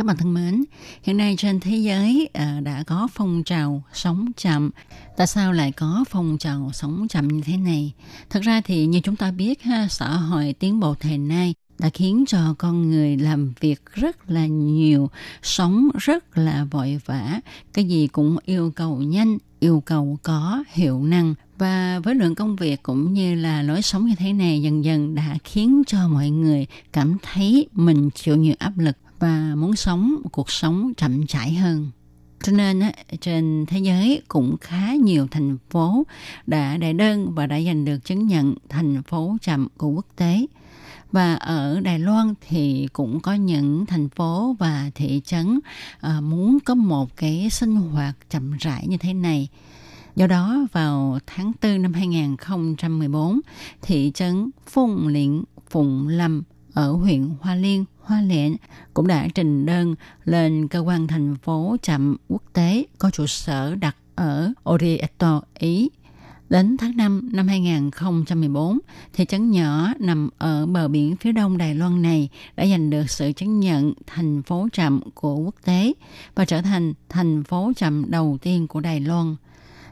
Các bạn thân mến, hiện nay trên thế giới à, đã có phong trào sống chậm. Tại sao lại có phong trào sống chậm như thế này? Thật ra thì như chúng ta biết, ha, xã hội tiến bộ thời nay đã khiến cho con người làm việc rất là nhiều, sống rất là vội vã, cái gì cũng yêu cầu nhanh, yêu cầu có hiệu năng và với lượng công việc cũng như là lối sống như thế này dần dần đã khiến cho mọi người cảm thấy mình chịu nhiều áp lực và muốn sống một cuộc sống chậm chãi hơn. Cho nên trên thế giới cũng khá nhiều thành phố đã đệ đơn và đã giành được chứng nhận thành phố chậm của quốc tế. Và ở Đài Loan thì cũng có những thành phố và thị trấn ờ, muốn có một cái sinh hoạt chậm rãi như thế này. Do đó vào tháng 4 năm 2014, thị trấn Phùng Liễn, Phụng Lâm ở huyện Hoa Liên, Hoa Lệ cũng đã trình đơn lên cơ quan thành phố chậm quốc tế có trụ sở đặt ở Orieto, Ý. Đến tháng 5 năm 2014, thị trấn nhỏ nằm ở bờ biển phía đông Đài Loan này đã giành được sự chứng nhận thành phố chậm của quốc tế và trở thành thành phố chậm đầu tiên của Đài Loan.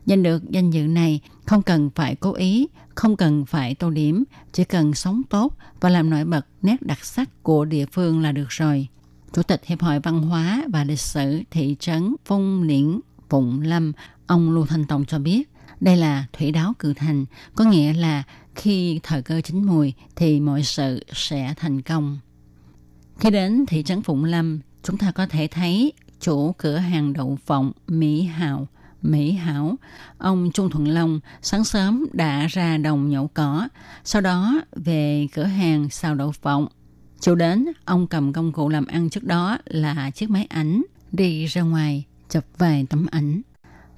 Giành được danh dự này không cần phải cố ý, không cần phải tô điểm, chỉ cần sống tốt và làm nổi bật nét đặc sắc của địa phương là được rồi. Chủ tịch Hiệp hội Văn hóa và Lịch sử thị trấn Phong Liễn, Phụng Lâm, ông Lưu Thanh Tông cho biết, đây là thủy đáo cử thành, có nghĩa là khi thời cơ chín mùi thì mọi sự sẽ thành công. Khi đến thị trấn Phụng Lâm, chúng ta có thể thấy chủ cửa hàng đậu phộng Mỹ Hào Mỹ Hảo, ông Trung Thuận Long sáng sớm đã ra đồng nhậu cỏ, sau đó về cửa hàng xào đậu phộng. Chiều đến, ông cầm công cụ làm ăn trước đó là chiếc máy ảnh, đi ra ngoài, chụp vài tấm ảnh.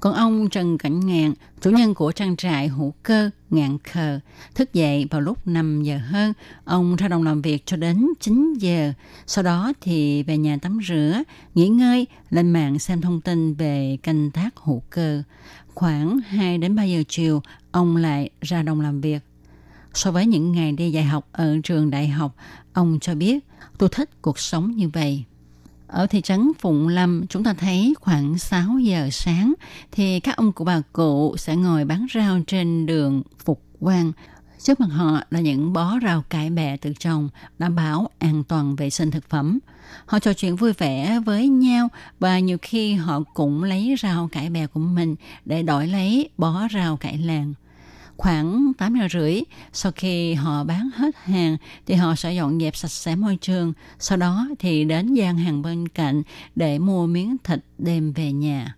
Còn ông Trần Cảnh Ngạn, chủ nhân của trang trại hữu cơ Ngạn Khờ, thức dậy vào lúc 5 giờ hơn, ông ra đồng làm việc cho đến 9 giờ. Sau đó thì về nhà tắm rửa, nghỉ ngơi, lên mạng xem thông tin về canh tác hữu cơ. Khoảng 2 đến 3 giờ chiều, ông lại ra đồng làm việc. So với những ngày đi dạy học ở trường đại học, ông cho biết tôi thích cuộc sống như vậy. Ở thị trấn Phụng Lâm, chúng ta thấy khoảng 6 giờ sáng thì các ông cụ bà cụ sẽ ngồi bán rau trên đường Phục Quang. Trước mặt họ là những bó rau cải bẹ tự trồng, đảm bảo an toàn vệ sinh thực phẩm. Họ trò chuyện vui vẻ với nhau và nhiều khi họ cũng lấy rau cải bẹ của mình để đổi lấy bó rau cải làng khoảng 8 giờ rưỡi. Sau khi họ bán hết hàng thì họ sẽ dọn dẹp sạch sẽ môi trường. Sau đó thì đến gian hàng bên cạnh để mua miếng thịt đem về nhà.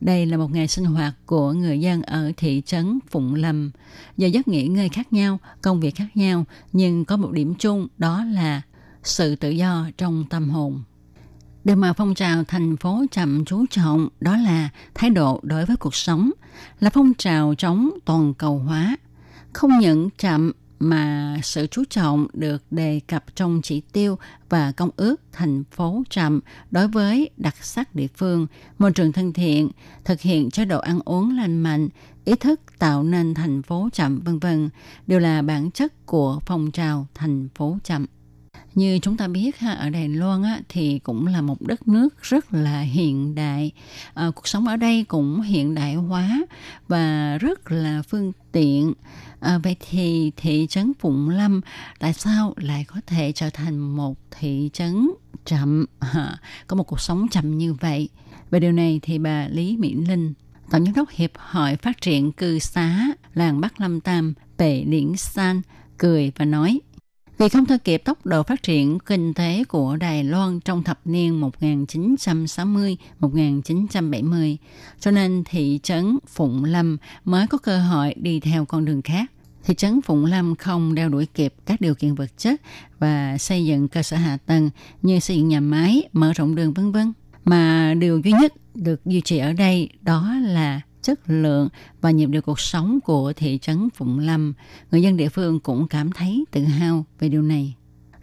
Đây là một ngày sinh hoạt của người dân ở thị trấn Phụng Lâm. Giờ giấc nghỉ ngơi khác nhau, công việc khác nhau, nhưng có một điểm chung đó là sự tự do trong tâm hồn. Điều mà phong trào thành phố chậm chú trọng đó là thái độ đối với cuộc sống, là phong trào chống toàn cầu hóa. Không những chậm mà sự chú trọng được đề cập trong chỉ tiêu và công ước thành phố chậm đối với đặc sắc địa phương, môi trường thân thiện, thực hiện chế độ ăn uống lành mạnh, ý thức tạo nên thành phố chậm vân vân đều là bản chất của phong trào thành phố chậm. Như chúng ta biết ha, ở Đài Loan á, thì cũng là một đất nước rất là hiện đại. À, cuộc sống ở đây cũng hiện đại hóa và rất là phương tiện. À, vậy thì thị trấn Phụng Lâm tại sao lại có thể trở thành một thị trấn chậm, ha, có một cuộc sống chậm như vậy? Về điều này thì bà Lý Mỹ Linh, Tổng giám đốc Hiệp hội Phát triển Cư xá làng Bắc Lâm Tam, Bệ Điển San, cười và nói vì không theo kịp tốc độ phát triển kinh tế của Đài Loan trong thập niên 1960-1970, cho nên thị trấn Phụng Lâm mới có cơ hội đi theo con đường khác. Thị trấn Phụng Lâm không đeo đuổi kịp các điều kiện vật chất và xây dựng cơ sở hạ tầng như xây dựng nhà máy, mở rộng đường vân vân. Mà điều duy nhất được duy trì ở đây đó là chất lượng và nhịp điệu cuộc sống của thị trấn Phụng Lâm, người dân địa phương cũng cảm thấy tự hào về điều này.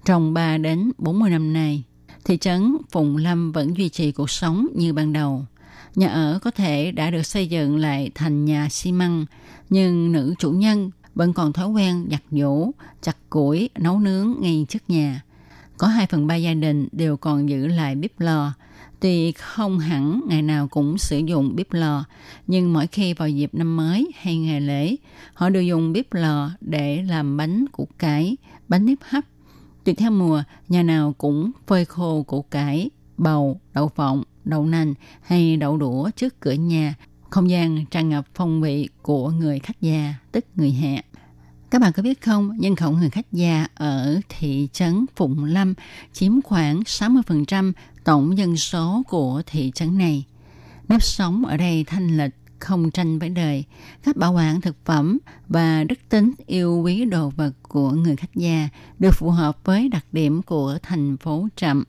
Trong 3 đến 40 năm nay, thị trấn Phụng Lâm vẫn duy trì cuộc sống như ban đầu. Nhà ở có thể đã được xây dựng lại thành nhà xi măng, nhưng nữ chủ nhân vẫn còn thói quen giặt giũ, chặt củi, nấu nướng ngay trước nhà. Có 2 phần 3 gia đình đều còn giữ lại bếp lò, Tuy không hẳn ngày nào cũng sử dụng bếp lò, nhưng mỗi khi vào dịp năm mới hay ngày lễ, họ đều dùng bếp lò để làm bánh củ cải, bánh nếp hấp. Tùy theo mùa, nhà nào cũng phơi khô củ cải, bầu, đậu phộng, đậu nành hay đậu đũa trước cửa nhà. Không gian tràn ngập phong vị của người khách già, tức người hẹ. Các bạn có biết không, nhân khẩu người khách già ở thị trấn Phụng Lâm chiếm khoảng 60% tổng dân số của thị trấn này. Nếp sống ở đây thanh lịch, không tranh với đời, cách bảo quản thực phẩm và đức tính yêu quý đồ vật của người khách già được phù hợp với đặc điểm của thành phố Trậm.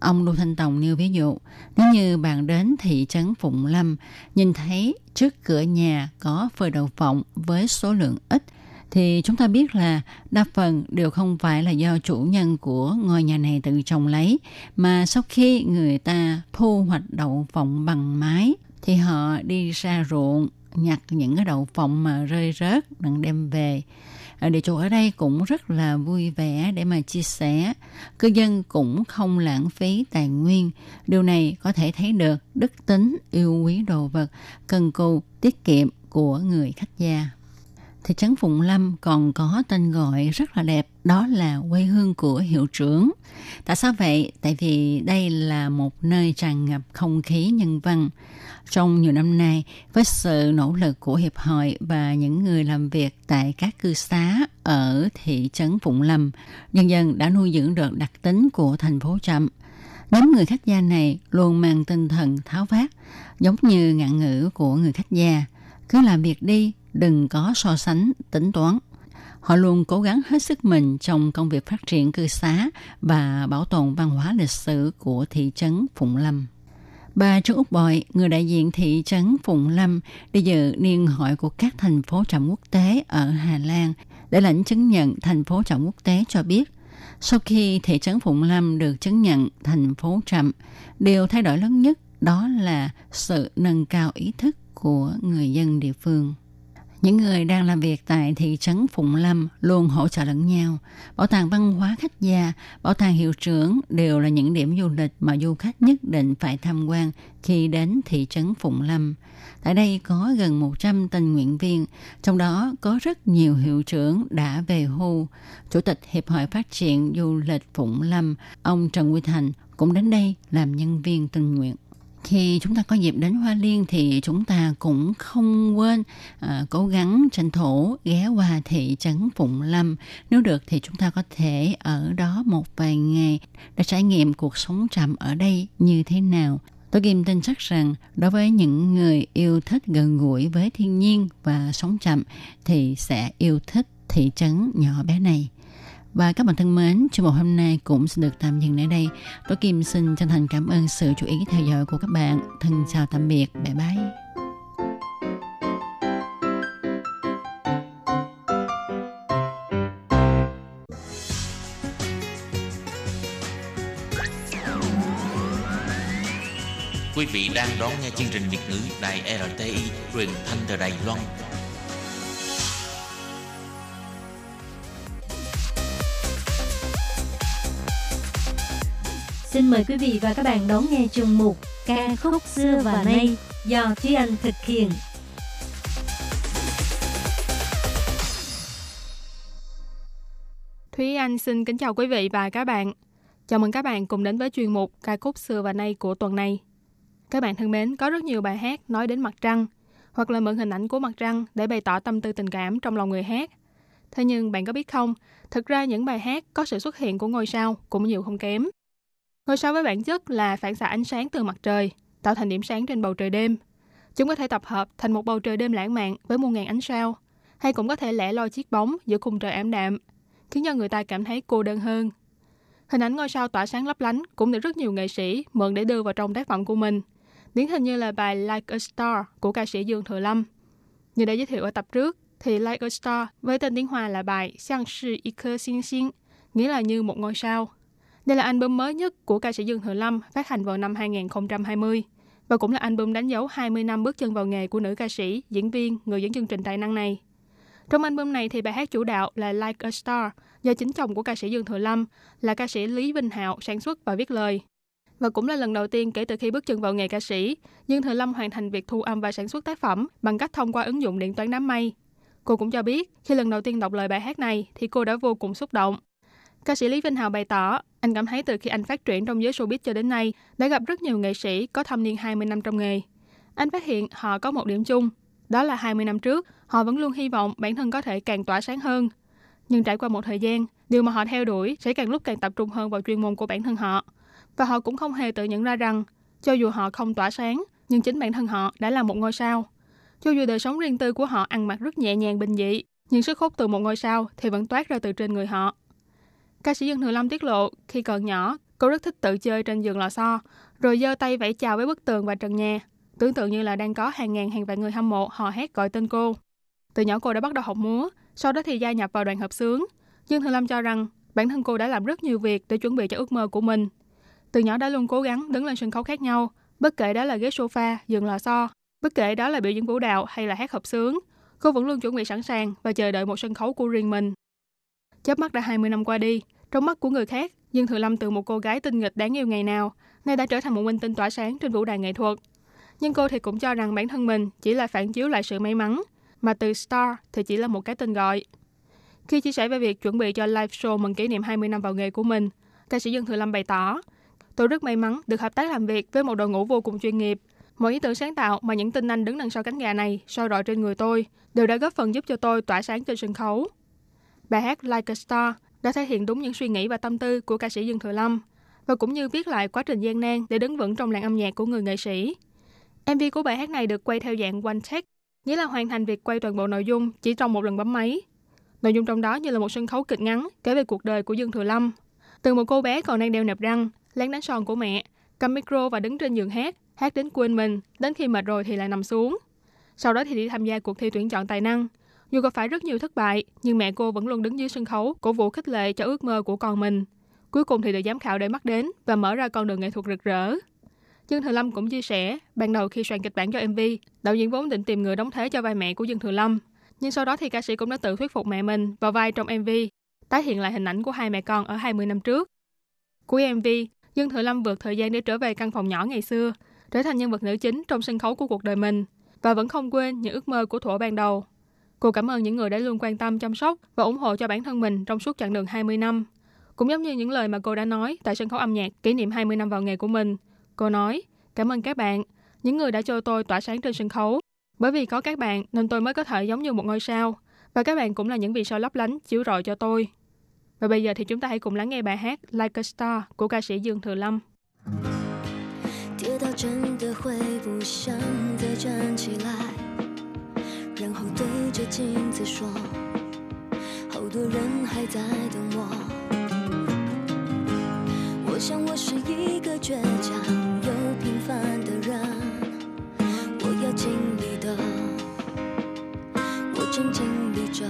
Ông Lưu Thanh Tòng nêu ví dụ, nếu như bạn đến thị trấn Phụng Lâm, nhìn thấy trước cửa nhà có phơi đậu phộng với số lượng ít – thì chúng ta biết là đa phần đều không phải là do chủ nhân của ngôi nhà này tự trồng lấy mà sau khi người ta thu hoạch đậu phộng bằng máy thì họ đi ra ruộng nhặt những cái đậu phộng mà rơi rớt đặng đem về. À, địa chủ ở đây cũng rất là vui vẻ để mà chia sẻ. Cư dân cũng không lãng phí tài nguyên. Điều này có thể thấy được đức tính yêu quý đồ vật cần cù tiết kiệm của người khách gia thị trấn Phụng Lâm còn có tên gọi rất là đẹp, đó là quê hương của hiệu trưởng. Tại sao vậy? Tại vì đây là một nơi tràn ngập không khí nhân văn. Trong nhiều năm nay, với sự nỗ lực của Hiệp hội và những người làm việc tại các cư xá ở thị trấn Phụng Lâm, dần dần đã nuôi dưỡng được đặc tính của thành phố Trạm. Nhóm người khách gia này luôn mang tinh thần tháo vát, giống như ngạn ngữ của người khách gia. Cứ làm việc đi, đừng có so sánh, tính toán. Họ luôn cố gắng hết sức mình trong công việc phát triển cư xá và bảo tồn văn hóa lịch sử của thị trấn Phụng Lâm. Bà Trương Úc Bội, người đại diện thị trấn Phụng Lâm, đi dự niên hội của các thành phố trọng quốc tế ở Hà Lan để lãnh chứng nhận thành phố trọng quốc tế cho biết, sau khi thị trấn Phụng Lâm được chứng nhận thành phố trầm, điều thay đổi lớn nhất đó là sự nâng cao ý thức của người dân địa phương. Những người đang làm việc tại thị trấn Phụng Lâm luôn hỗ trợ lẫn nhau. Bảo tàng văn hóa khách gia, bảo tàng hiệu trưởng đều là những điểm du lịch mà du khách nhất định phải tham quan khi đến thị trấn Phụng Lâm. Tại đây có gần 100 tình nguyện viên, trong đó có rất nhiều hiệu trưởng đã về hưu. Chủ tịch Hiệp hội Phát triển Du lịch Phụng Lâm, ông Trần Quy Thành cũng đến đây làm nhân viên tình nguyện khi chúng ta có dịp đến Hoa Liên thì chúng ta cũng không quên à, cố gắng tranh thủ ghé qua thị trấn Phụng Lâm. Nếu được thì chúng ta có thể ở đó một vài ngày để trải nghiệm cuộc sống trầm ở đây như thế nào. Tôi Kim tin chắc rằng đối với những người yêu thích gần gũi với thiên nhiên và sống chậm thì sẽ yêu thích thị trấn nhỏ bé này. Và các bạn thân mến, chương mục hôm nay cũng xin được tạm dừng ở đây. Tôi Kim xin chân thành cảm ơn sự chú ý theo dõi của các bạn. Thân chào tạm biệt. Bye bye. Quý vị đang đón nghe chương trình Việt ngữ Đài RTI truyền thanh từ Đài Loan. Xin mời quý vị và các bạn đón nghe chuyên mục Ca khúc xưa và nay do Thúy Anh thực hiện. Thúy Anh xin kính chào quý vị và các bạn. Chào mừng các bạn cùng đến với chuyên mục ca khúc xưa và nay của tuần này. Các bạn thân mến, có rất nhiều bài hát nói đến mặt trăng hoặc là mượn hình ảnh của mặt trăng để bày tỏ tâm tư tình cảm trong lòng người hát. Thế nhưng bạn có biết không, thực ra những bài hát có sự xuất hiện của ngôi sao cũng nhiều không kém. Ngôi sao với bản chất là phản xạ ánh sáng từ mặt trời, tạo thành điểm sáng trên bầu trời đêm. Chúng có thể tập hợp thành một bầu trời đêm lãng mạn với muôn ngàn ánh sao, hay cũng có thể lẻ loi chiếc bóng giữa khung trời ảm đạm, khiến cho người ta cảm thấy cô đơn hơn. Hình ảnh ngôi sao tỏa sáng lấp lánh cũng được rất nhiều nghệ sĩ mượn để đưa vào trong tác phẩm của mình. Điển hình như là bài Like a Star của ca sĩ Dương Thừa Lâm. Như đã giới thiệu ở tập trước, thì Like a Star với tên tiếng Hoa là bài Xiang Shi Yi Ke Xin Xin, nghĩa là như một ngôi sao. Đây là album mới nhất của ca sĩ Dương Thừa Lâm phát hành vào năm 2020 và cũng là album đánh dấu 20 năm bước chân vào nghề của nữ ca sĩ, diễn viên, người dẫn chương trình tài năng này. Trong album này thì bài hát chủ đạo là Like a Star do chính chồng của ca sĩ Dương Thừa Lâm là ca sĩ Lý Vinh Hạo sản xuất và viết lời. Và cũng là lần đầu tiên kể từ khi bước chân vào nghề ca sĩ, Dương Thừa Lâm hoàn thành việc thu âm và sản xuất tác phẩm bằng cách thông qua ứng dụng điện toán đám mây. Cô cũng cho biết, khi lần đầu tiên đọc lời bài hát này thì cô đã vô cùng xúc động. Ca sĩ Lý Vinh hào bày tỏ, anh cảm thấy từ khi anh phát triển trong giới showbiz cho đến nay, đã gặp rất nhiều nghệ sĩ có thâm niên 20 năm trong nghề. Anh phát hiện họ có một điểm chung, đó là 20 năm trước, họ vẫn luôn hy vọng bản thân có thể càng tỏa sáng hơn. Nhưng trải qua một thời gian, điều mà họ theo đuổi sẽ càng lúc càng tập trung hơn vào chuyên môn của bản thân họ. Và họ cũng không hề tự nhận ra rằng, cho dù họ không tỏa sáng, nhưng chính bản thân họ đã là một ngôi sao. Cho dù đời sống riêng tư của họ ăn mặc rất nhẹ nhàng bình dị, nhưng sức hút từ một ngôi sao thì vẫn toát ra từ trên người họ. Ca sĩ Dương Thừa Lâm tiết lộ, khi còn nhỏ, cô rất thích tự chơi trên giường lò xo, rồi giơ tay vẫy chào với bức tường và trần nhà, tưởng tượng như là đang có hàng ngàn hàng vạn người hâm mộ hò hét gọi tên cô. Từ nhỏ cô đã bắt đầu học múa, sau đó thì gia nhập vào đoàn hợp xướng. Dương Thừa Lâm cho rằng bản thân cô đã làm rất nhiều việc để chuẩn bị cho ước mơ của mình. Từ nhỏ đã luôn cố gắng đứng lên sân khấu khác nhau, bất kể đó là ghế sofa, giường lò xo, bất kể đó là biểu diễn vũ đạo hay là hát hợp xướng, cô vẫn luôn chuẩn bị sẵn sàng và chờ đợi một sân khấu của riêng mình. Chớp mắt đã 20 năm qua đi, trong mắt của người khác, Dương Thừa Lâm từ một cô gái tinh nghịch đáng yêu ngày nào, nay đã trở thành một minh tinh tỏa sáng trên vũ đài nghệ thuật. Nhưng cô thì cũng cho rằng bản thân mình chỉ là phản chiếu lại sự may mắn, mà từ star thì chỉ là một cái tên gọi. Khi chia sẻ về việc chuẩn bị cho live show mừng kỷ niệm 20 năm vào nghề của mình, ca sĩ Dương Thừa Lâm bày tỏ, tôi rất may mắn được hợp tác làm việc với một đội ngũ vô cùng chuyên nghiệp. Mọi ý tưởng sáng tạo mà những tinh anh đứng đằng sau cánh gà này soi rọi trên người tôi đều đã góp phần giúp cho tôi tỏa sáng trên sân khấu. Bài hát Like a Star đã thể hiện đúng những suy nghĩ và tâm tư của ca sĩ Dương Thừa Lâm và cũng như viết lại quá trình gian nan để đứng vững trong làng âm nhạc của người nghệ sĩ. MV của bài hát này được quay theo dạng one take, nghĩa là hoàn thành việc quay toàn bộ nội dung chỉ trong một lần bấm máy. Nội dung trong đó như là một sân khấu kịch ngắn kể về cuộc đời của Dương Thừa Lâm. Từ một cô bé còn đang đeo nẹp răng, lén đánh son của mẹ, cầm micro và đứng trên giường hát, hát đến quên mình, đến khi mệt rồi thì lại nằm xuống. Sau đó thì đi tham gia cuộc thi tuyển chọn tài năng. Dù gặp phải rất nhiều thất bại, nhưng mẹ cô vẫn luôn đứng dưới sân khấu, cổ vũ khích lệ cho ước mơ của con mình. Cuối cùng thì được giám khảo để mắt đến và mở ra con đường nghệ thuật rực rỡ. Dương Thừa Lâm cũng chia sẻ, ban đầu khi soạn kịch bản cho MV, đạo diễn vốn định tìm người đóng thế cho vai mẹ của Dương Thừa Lâm. Nhưng sau đó thì ca sĩ cũng đã tự thuyết phục mẹ mình vào vai trong MV, tái hiện lại hình ảnh của hai mẹ con ở 20 năm trước. Cuối MV, Dương Thừa Lâm vượt thời gian để trở về căn phòng nhỏ ngày xưa, trở thành nhân vật nữ chính trong sân khấu của cuộc đời mình và vẫn không quên những ước mơ của thuở ban đầu. Cô cảm ơn những người đã luôn quan tâm chăm sóc và ủng hộ cho bản thân mình trong suốt chặng đường 20 năm. Cũng giống như những lời mà cô đã nói tại sân khấu âm nhạc kỷ niệm 20 năm vào nghề của mình. Cô nói, cảm ơn các bạn, những người đã cho tôi tỏa sáng trên sân khấu. Bởi vì có các bạn nên tôi mới có thể giống như một ngôi sao. Và các bạn cũng là những vì sao lấp lánh chiếu rọi cho tôi. Và bây giờ thì chúng ta hãy cùng lắng nghe bài hát Like a Star của ca sĩ Dương Thừa Lâm. 跌镜子说，好多人还在等我。我想我是一个倔强又平凡的人，我要经历的，我正经历着。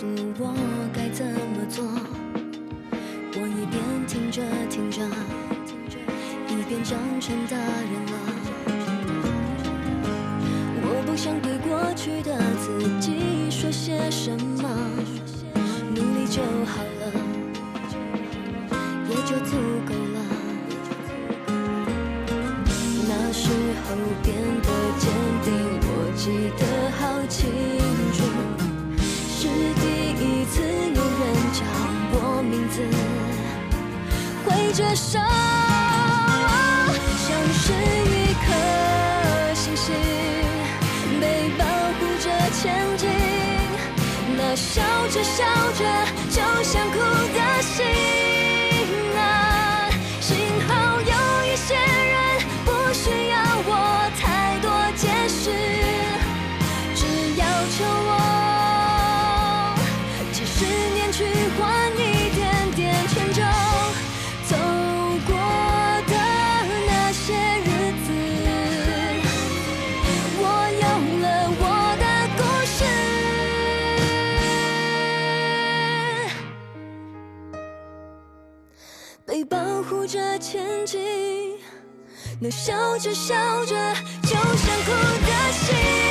总告诉我 能笑着笑着就想哭的心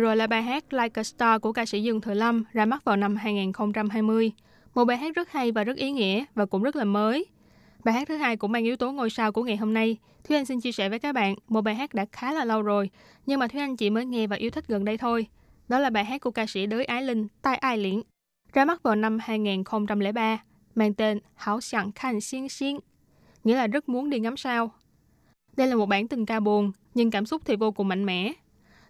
rồi là bài hát Like a Star của ca sĩ Dương Thừa Lâm ra mắt vào năm 2020. Một bài hát rất hay và rất ý nghĩa và cũng rất là mới. Bài hát thứ hai cũng mang yếu tố ngôi sao của ngày hôm nay. Thúy Anh xin chia sẻ với các bạn một bài hát đã khá là lâu rồi, nhưng mà Thúy Anh chỉ mới nghe và yêu thích gần đây thôi. Đó là bài hát của ca sĩ đới Ái Linh, Tai Ai Liễn, ra mắt vào năm 2003, mang tên Hảo Sẵn Khanh Xiên Xiên, nghĩa là rất muốn đi ngắm sao. Đây là một bản tình ca buồn, nhưng cảm xúc thì vô cùng mạnh mẽ.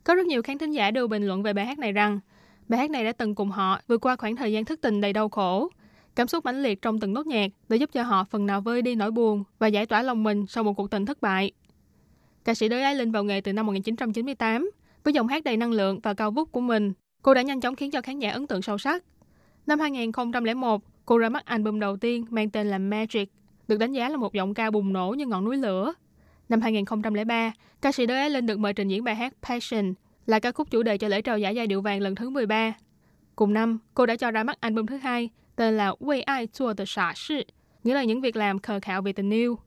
Có rất nhiều khán thính giả đều bình luận về bài hát này rằng bài hát này đã từng cùng họ vượt qua khoảng thời gian thất tình đầy đau khổ. Cảm xúc mãnh liệt trong từng nốt nhạc đã giúp cho họ phần nào vơi đi nỗi buồn và giải tỏa lòng mình sau một cuộc tình thất bại. Ca sĩ đới Ái Linh vào nghề từ năm 1998 với giọng hát đầy năng lượng và cao vút của mình. Cô đã nhanh chóng khiến cho khán giả ấn tượng sâu sắc. Năm 2001, cô ra mắt album đầu tiên mang tên là Magic, được đánh giá là một giọng ca bùng nổ như ngọn núi lửa. Năm 2003, ca sĩ đới Ái Linh được mời trình diễn bài hát Passion, là ca khúc chủ đề cho lễ trao giải giai điệu vàng lần thứ 13. Cùng năm, cô đã cho ra mắt album thứ hai tên là Way ai chua The xả sự, nghĩa là những việc làm khờ khạo về tình yêu.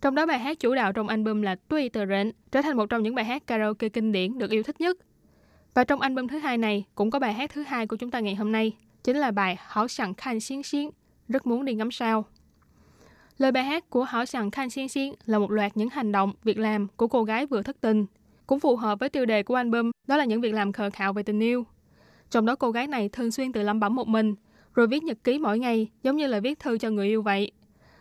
Trong đó bài hát chủ đạo trong album là Tuy tờ rệnh trở thành một trong những bài hát karaoke kinh điển được yêu thích nhất. Và trong album thứ hai này cũng có bài hát thứ hai của chúng ta ngày hôm nay, chính là bài Hảo sẵn khanh Xiến Xiến, rất muốn đi ngắm sao. Lời bài hát của Hảo sẵn khanh xiên xiên là một loạt những hành động, việc làm của cô gái vừa thất tình. Cũng phù hợp với tiêu đề của album, đó là những việc làm khờ khạo về tình yêu. Trong đó cô gái này thường xuyên tự lẩm bẩm một mình, rồi viết nhật ký mỗi ngày giống như là viết thư cho người yêu vậy.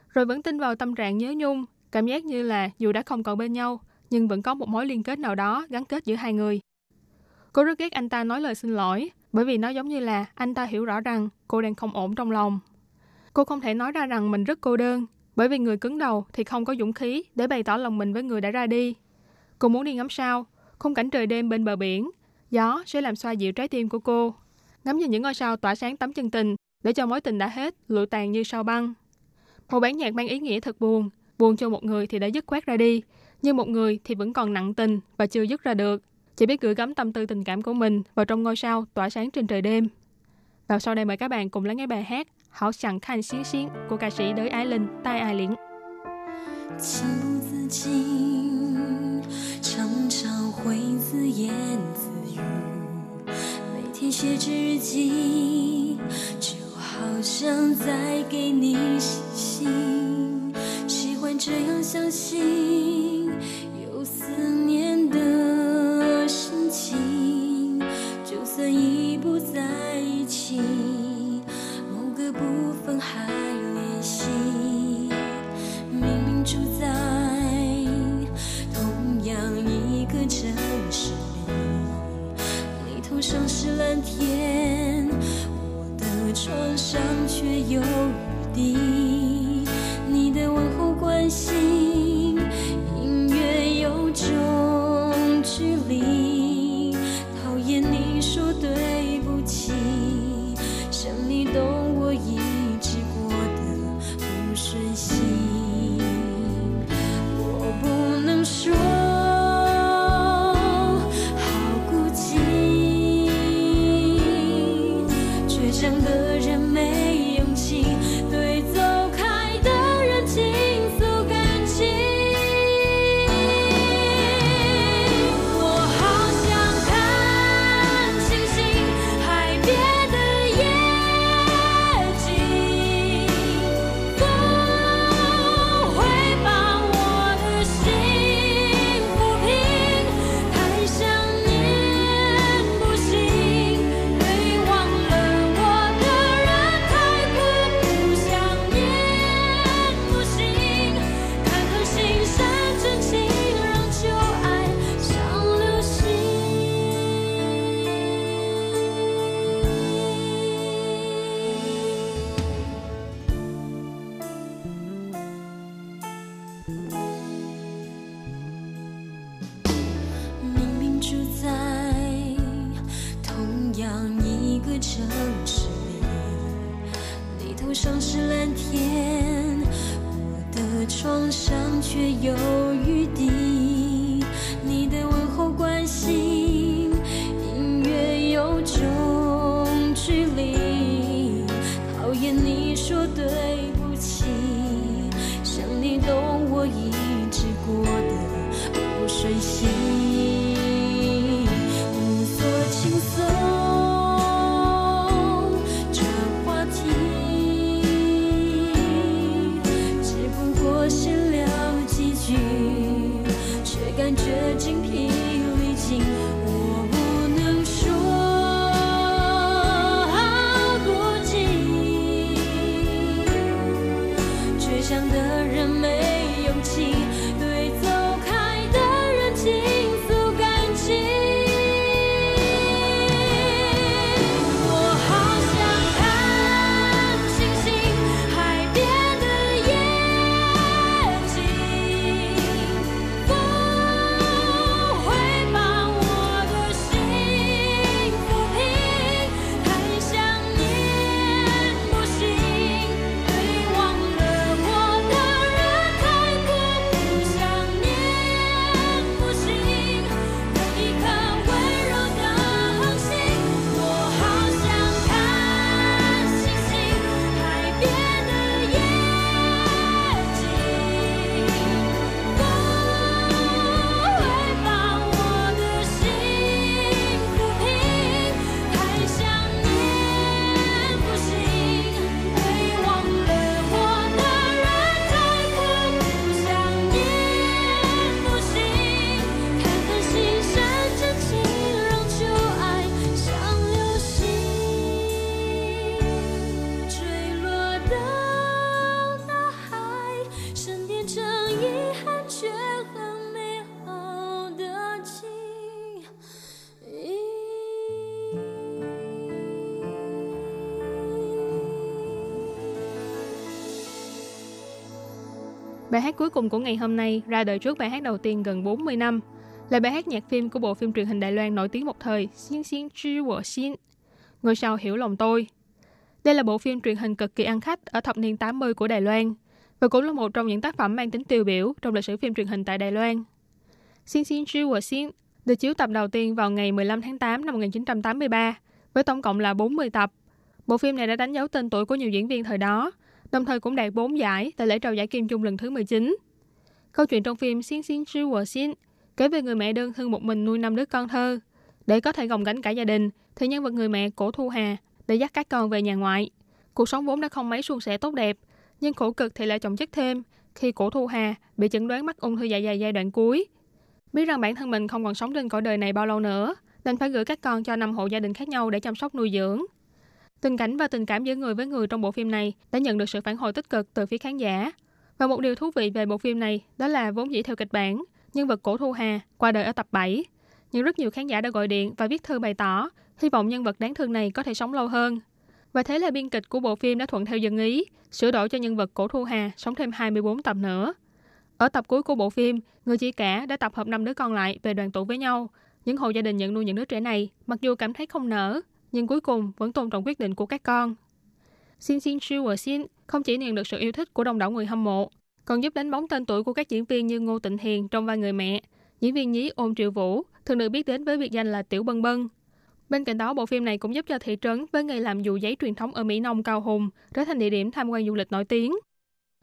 Rồi vẫn tin vào tâm trạng nhớ nhung, cảm giác như là dù đã không còn bên nhau, nhưng vẫn có một mối liên kết nào đó gắn kết giữa hai người. Cô rất ghét anh ta nói lời xin lỗi, bởi vì nó giống như là anh ta hiểu rõ rằng cô đang không ổn trong lòng. Cô không thể nói ra rằng mình rất cô đơn, bởi vì người cứng đầu thì không có dũng khí để bày tỏ lòng mình với người đã ra đi. Cô muốn đi ngắm sao, khung cảnh trời đêm bên bờ biển, gió sẽ làm xoa dịu trái tim của cô. Ngắm nhìn những ngôi sao tỏa sáng tấm chân tình để cho mối tình đã hết lụi tàn như sao băng. Một bản nhạc mang ý nghĩa thật buồn, buồn cho một người thì đã dứt khoát ra đi, nhưng một người thì vẫn còn nặng tình và chưa dứt ra được. Chỉ biết gửi gắm tâm tư tình cảm của mình vào trong ngôi sao tỏa sáng trên trời đêm. Và sau đây mời các bạn cùng lắng nghe bài hát 好想看星星，国盖世的艾琳，戴爱玲。情不自禁，常常会自言自语，每天写着日记，就好像在给你写信。喜欢这样相信，有思念的心情，就算已不在一起。还联系。明明住在同样一个城市里，你头上是蓝天，我的床上却有雨滴。Hát cuối cùng của ngày hôm nay ra đời trước bài hát đầu tiên gần 40 năm, là bài hát nhạc phim của bộ phim truyền hình Đài Loan nổi tiếng một thời Xin Xin Chi Wo Xin, Ngôi sao hiểu lòng tôi. Đây là bộ phim truyền hình cực kỳ ăn khách ở thập niên 80 của Đài Loan. và cũng là một trong những tác phẩm mang tính tiêu biểu trong lịch sử phim truyền hình tại Đài Loan. Xin xin Chi Wo Xin được chiếu tập đầu tiên vào ngày 15 tháng 8 năm 1983 với tổng cộng là 40 tập. Bộ phim này đã đánh dấu tên tuổi của nhiều diễn viên thời đó, đồng thời cũng đạt 4 giải tại lễ trao giải Kim Chung lần thứ 19. Câu chuyện trong phim Xin Xin Chu Wo Xin kể về người mẹ đơn thân một mình nuôi năm đứa con thơ. Để có thể gồng gánh cả gia đình, thì nhân vật người mẹ Cổ Thu Hà để dắt các con về nhà ngoại. Cuộc sống vốn đã không mấy suôn sẻ tốt đẹp, nhưng khổ cực thì lại chồng chất thêm khi Cổ Thu Hà bị chẩn đoán mắc ung thư dạ dày giai đoạn cuối. Biết rằng bản thân mình không còn sống trên cõi đời này bao lâu nữa, nên phải gửi các con cho năm hộ gia đình khác nhau để chăm sóc nuôi dưỡng. Tình cảnh và tình cảm giữa người với người trong bộ phim này đã nhận được sự phản hồi tích cực từ phía khán giả. Và một điều thú vị về bộ phim này đó là vốn dĩ theo kịch bản, nhân vật Cổ Thu Hà qua đời ở tập 7. Nhưng rất nhiều khán giả đã gọi điện và viết thư bày tỏ hy vọng nhân vật đáng thương này có thể sống lâu hơn. Và thế là biên kịch của bộ phim đã thuận theo dân ý, sửa đổi cho nhân vật Cổ Thu Hà sống thêm 24 tập nữa. Ở tập cuối của bộ phim, người chị cả đã tập hợp năm đứa con lại về đoàn tụ với nhau. Những hộ gia đình nhận nuôi những đứa trẻ này, mặc dù cảm thấy không nở, nhưng cuối cùng vẫn tôn trọng quyết định của các con. Xin Xin Siêu và Xin không chỉ nhận được sự yêu thích của đông đảo người hâm mộ, còn giúp đánh bóng tên tuổi của các diễn viên như Ngô Tịnh Hiền trong vai người mẹ, diễn viên nhí Ôn Triệu Vũ thường được biết đến với biệt danh là Tiểu Bân Bân. Bên cạnh đó, bộ phim này cũng giúp cho thị trấn với nghề làm dù giấy truyền thống ở Mỹ Nông Cao Hùng trở thành địa điểm tham quan du lịch nổi tiếng.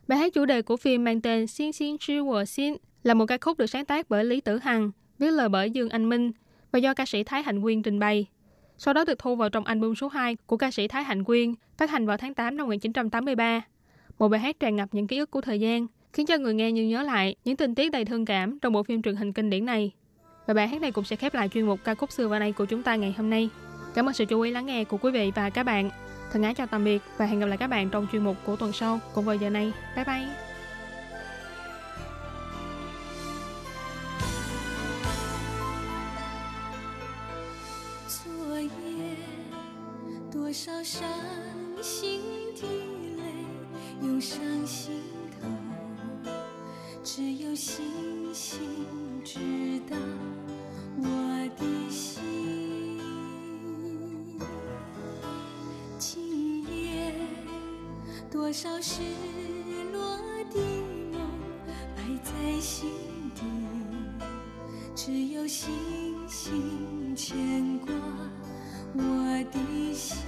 Bài hát chủ đề của phim mang tên Xin Xin Chi Wo Xin là một ca khúc được sáng tác bởi Lý Tử Hằng, viết lời bởi Dương Anh Minh và do ca sĩ Thái Hạnh Quyên trình bày. Sau đó được thu vào trong album số 2 của ca sĩ Thái Hạnh Quyên, phát hành vào tháng 8 năm 1983. Một bài hát tràn ngập những ký ức của thời gian, khiến cho người nghe như nhớ lại những tình tiết đầy thương cảm trong bộ phim truyền hình kinh điển này. Và bài hát này cũng sẽ khép lại chuyên mục ca khúc xưa và nay của chúng ta ngày hôm nay. Cảm ơn sự chú ý lắng nghe của quý vị và các bạn. Thân ái chào tạm biệt và hẹn gặp lại các bạn trong chuyên mục của tuần sau cùng vào giờ này. Bye bye! 多少伤心的泪涌上心头，只有星星知道我的心。今夜多少失落的梦埋在心底。只有星星牵挂我的心，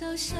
多少伤